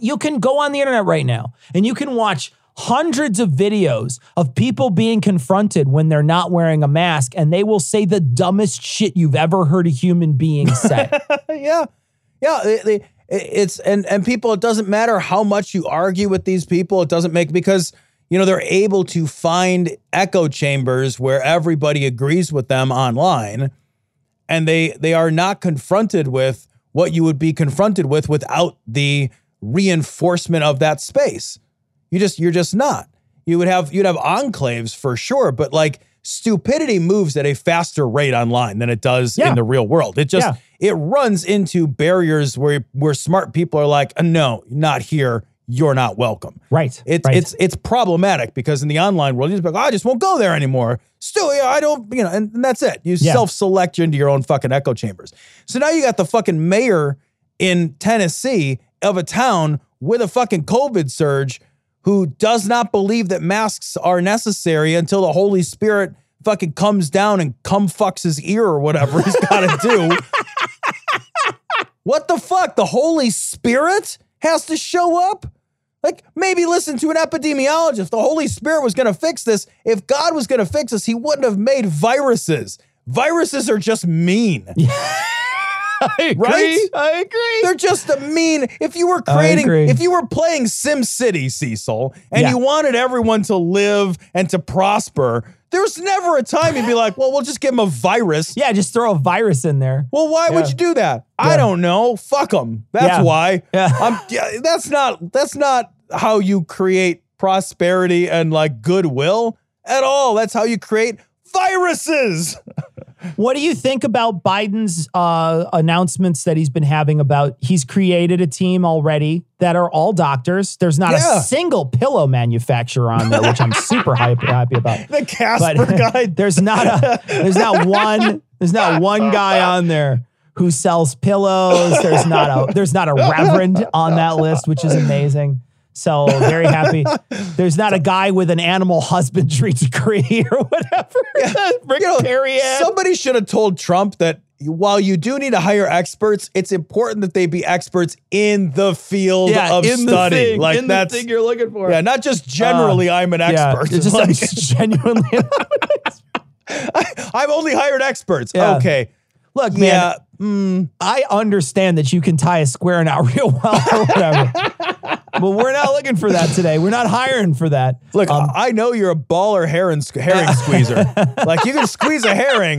You can go on the internet right now and you can watch hundreds of videos of people being confronted when they're not wearing a mask and they will say the dumbest shit you've ever heard a human being say. yeah, yeah. They, they, it's and and people. It doesn't matter how much you argue with these people. It doesn't make because you know they're able to find echo chambers where everybody agrees with them online, and they they are not confronted with what you would be confronted with without the reinforcement of that space. You just you're just not. You would have you'd have enclaves for sure, but like stupidity moves at a faster rate online than it does Yeah. in the real world. It just Yeah. it runs into barriers where where smart people are like, "Uh, no, not here. You're not welcome. Right. It's right. it's it's problematic because in the online world, you just like, "Oh, I just won't go there anymore. Still, yeah, I don't, you know, and, and that's it. You Yeah. self-select you into your own fucking echo chambers. So now you got the fucking mayor in Tennessee of a town with a fucking COVID surge who does not believe that masks are necessary until the Holy Spirit fucking comes down and cum fucks his ear or whatever he's got to do. what the fuck? The Holy Spirit has to show up? Like, maybe listen to an epidemiologist. The Holy Spirit was going to fix this. If God was going to fix this, he wouldn't have made viruses. Viruses are just mean. I agree. Right? I agree. They're just a mean. If you were creating, if you were playing Sim City, Cecil, and Yeah. you wanted everyone to live and to prosper, There's never a time you'd be like, well, we'll just give them a virus. Yeah, just throw a virus in there. Well, why would you do that? Yeah. I don't know. Fuck them. That's Yeah. why. Yeah. I'm, yeah. That's not. That's not how you create prosperity and like goodwill at all. That's how you create viruses. What do you think about Biden's uh, announcements that he's been having about he's created a team already that are all doctors? There's not Yeah. a single pillow manufacturer on there, which I'm super hype, happy about. The Casper guy. there's not a there's not one there's not one guy on there who sells pillows. There's not a there's not a reverend on that list, which is amazing. So very happy. There's not a guy with an animal husbandry degree or whatever. Rick You know, Perrier. somebody should have told Trump that while you do need to hire experts, it's important that they be experts in the field Yeah, of study. thing, like in the thing you're looking for. Yeah, not just generally I'm an Uh, yeah, expert. it's just Like, genuinely. I've only hired experts. Yeah. Okay. Look, Yeah, man, I understand that you can tie a square knot real well or whatever. but we're not looking for that today. We're not hiring for that. Look, I know you're a baller herring, herring squeezer. like you can squeeze a herring.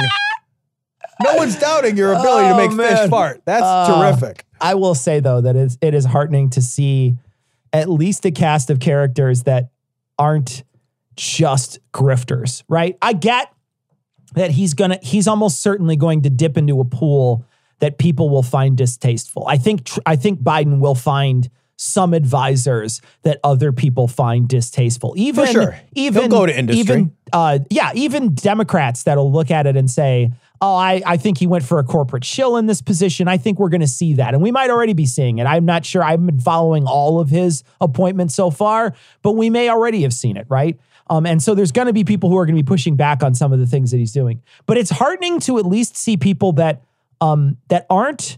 No one's doubting your ability to Oh, make fish man. fart. That's Uh, terrific. I will say though that it's, it is heartening to see at least a cast of characters that aren't just grifters, right? I get that he's gonna he's almost certainly going to dip into a pool that people will find distasteful. I think tr- I think Biden will find some advisors that other people find distasteful. Even sure. even He'll go to industry. Even uh, yeah, even Democrats that'll look at it and say, "Oh, I, I think he went for a corporate shill in this position." I think we're going to see that, and we might already be seeing it. I'm not sure. I've been following all of his appointments so far, but we may already have seen it, right? Um, and so there's going to be people who are going to be pushing back on some of the things that he's doing. But it's heartening to at least see people that um, that aren't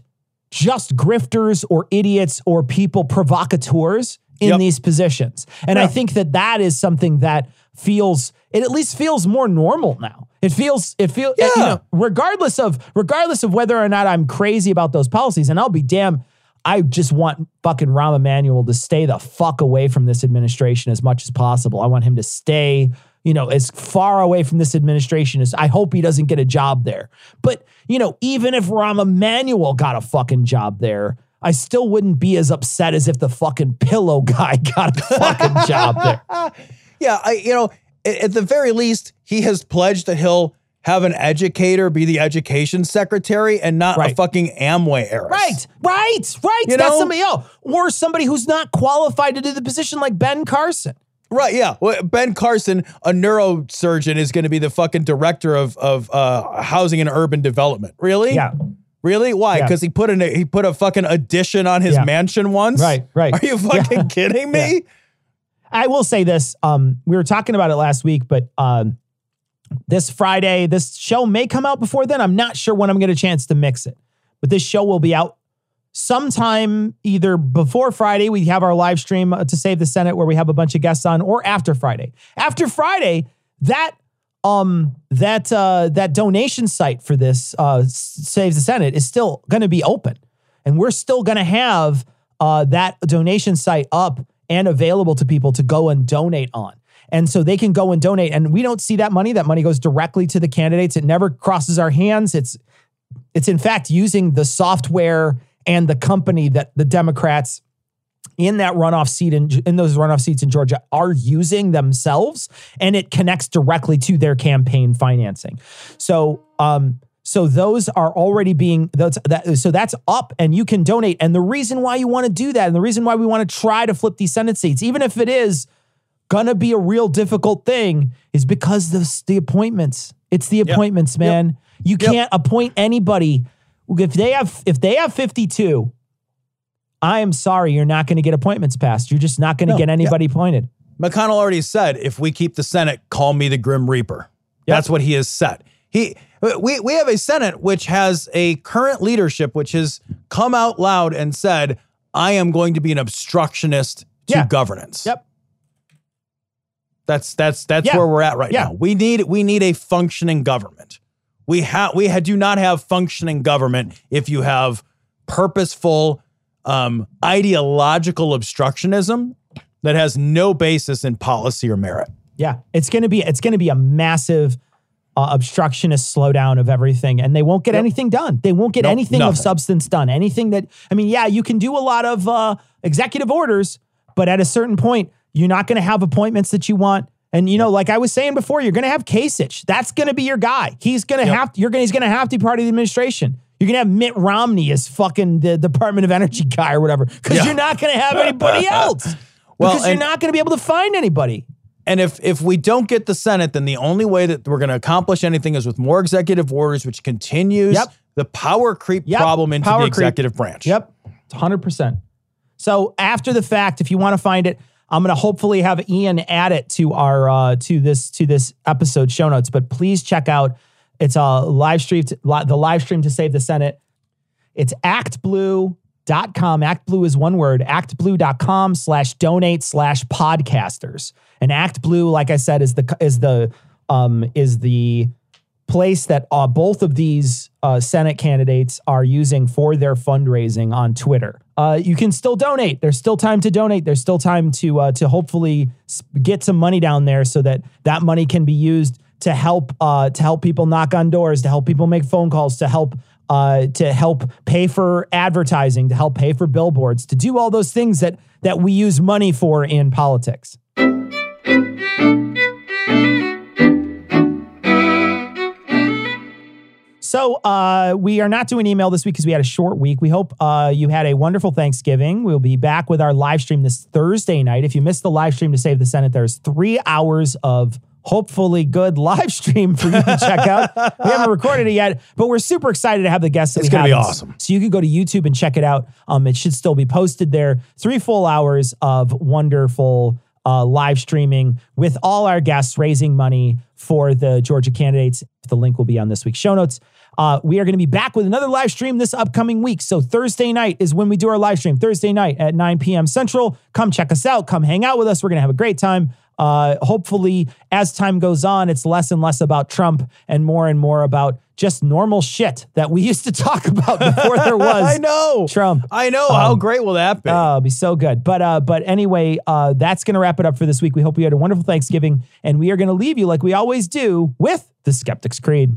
just grifters or idiots or people provocateurs in Yep. these positions. And I think that that is something that feels it at least feels more normal now. It feels it feels you know regardless of regardless of whether or not I'm crazy about those policies and I'll be damn I just want fucking Rahm Emanuel to stay the fuck away from this administration as much as possible. I want him to stay, you know, as far away from this administration as I hope he doesn't get a job there. But, you know, even if Rahm Emanuel got a fucking job there, I still wouldn't be as upset as if the fucking pillow guy got a fucking job there. Yeah, I you know, at the very least, he has pledged that he'll have an educator be the education secretary and not a fucking Amway heiress. Right, right, right. You That's know? somebody else. Or somebody who's not qualified to do the position like Ben Carson. Right, yeah. Well, Ben Carson, a neurosurgeon, is going to be the fucking director of of uh, housing and urban development. Really? Yeah. Really? Why? Yeah. Because he put in a, he put a fucking addition on his Yeah. mansion once. Right, right. Are you fucking Yeah. kidding me? I will say this. Um, we were talking about it last week, but um, this Friday, this show may come out before then. I'm not sure when I'm going to get a chance to mix it, but this show will be out sometime either before Friday. We have our live stream uh, to Save the Senate where we have a bunch of guests on, or after Friday. After Friday, that um that uh that donation site for this uh S- Save the Senate is still going to be open, and we're still going to have uh that donation site up and available to people to go and donate on. And so they can go and donate. And we don't see that money. That money goes directly to the candidates. It never crosses our hands. It's it's in fact using the software and the company that the Democrats in that runoff seat in, in those runoff seats in Georgia are using themselves and it connects directly to their campaign financing. So um so those are already being that's that so that's up and you can donate and the reason why you want to do that and the reason why we want to try to flip these senate seats even if it is gonna be a real difficult thing is because the the appointments. It's the appointments, man. You can't appoint anybody if they have if they have 52. I am sorry, you're not going to get appointments passed. You're just not going to No, get yeah. anybody appointed. McConnell already said, if we keep the Senate, call me the Grim Reaper. That's what he has said. He we we have a Senate which has a current leadership which has come out loud and said, I am going to be an obstructionist to Yeah. governance. Yep. That's that's that's Yeah. where we're at right Yeah. now. We need we need a functioning government. We have we ha- do not have functioning government if you have purposeful um, ideological obstructionism that has no basis in policy or merit. Yeah, it's gonna be it's gonna be a massive uh, obstructionist slowdown of everything, and they won't get anything done. They won't get Nope, anything of substance done. Anything that I mean, yeah, you can do a lot of uh, executive orders, but at a certain point, you're not going to have appointments that you want. And you know, like I was saying before, you're going to have Kasich. That's going to be your guy. He's going to Yep. have. You're going. He's going to have to be part of the administration. You're going to have Mitt Romney as fucking the Department of Energy guy or whatever, because Yeah. you're not going to have anybody else. Well, because you're not going to be able to find anybody. And if if we don't get the Senate, then the only way that we're going to accomplish anything is with more executive orders, which continues Yep. the power creep Yep. problem into Power the creep. executive branch. Yep, it's 100%. So after the fact, if you want to find it, I'm going to hopefully have Ian add it to our uh, to this to this episode show notes. But please check out it's a live stream to, the live stream to save the Senate. It's actblue.com. ActBlue is one word. Actblue.com slash donate slash podcasters. And ActBlue, like I said, is the is the um is the place that uh, both of these uh, Senate candidates are using for their fundraising on Twitter. Uh, you can still donate. There's still time to donate. There's still time to uh, to hopefully get some money down there so that that money can be used to help uh, to help people knock on doors, to help people make phone calls, to help uh, to help pay for advertising, to help pay for billboards, to do all those things that that we use money for in politics. So uh, we are not doing email this week because we had a short week. We hope uh, you had a wonderful Thanksgiving. We'll be back with our live stream this Thursday night. If you missed the live stream to save the Senate, there's three hours of hopefully good live stream for you to check out. we haven't recorded it yet, but we're super excited to have the guests. That It's gonna be awesome. So you can go to YouTube and check it out. Um, it should still be posted there. Three full hours of wonderful uh, live streaming with all our guests raising money for the Georgia candidates. The link will be on this week's show notes. Uh, we are going to be back with another live stream this upcoming week. So Thursday night is when we do our live stream. Thursday night at 9 p.m. Central. Come check us out. Come hang out with us. We're going to have a great time. Uh, hopefully, as time goes on, it's less and less about Trump and more and more about just normal shit that we used to talk about before there was. I know Trump. I know. How Um, great will that be? Oh, it'll be so good. But uh, but anyway, uh, that's gonna wrap it up for this week. We hope you had a wonderful Thanksgiving, and we are gonna leave you like we always do with the Skeptic's Creed.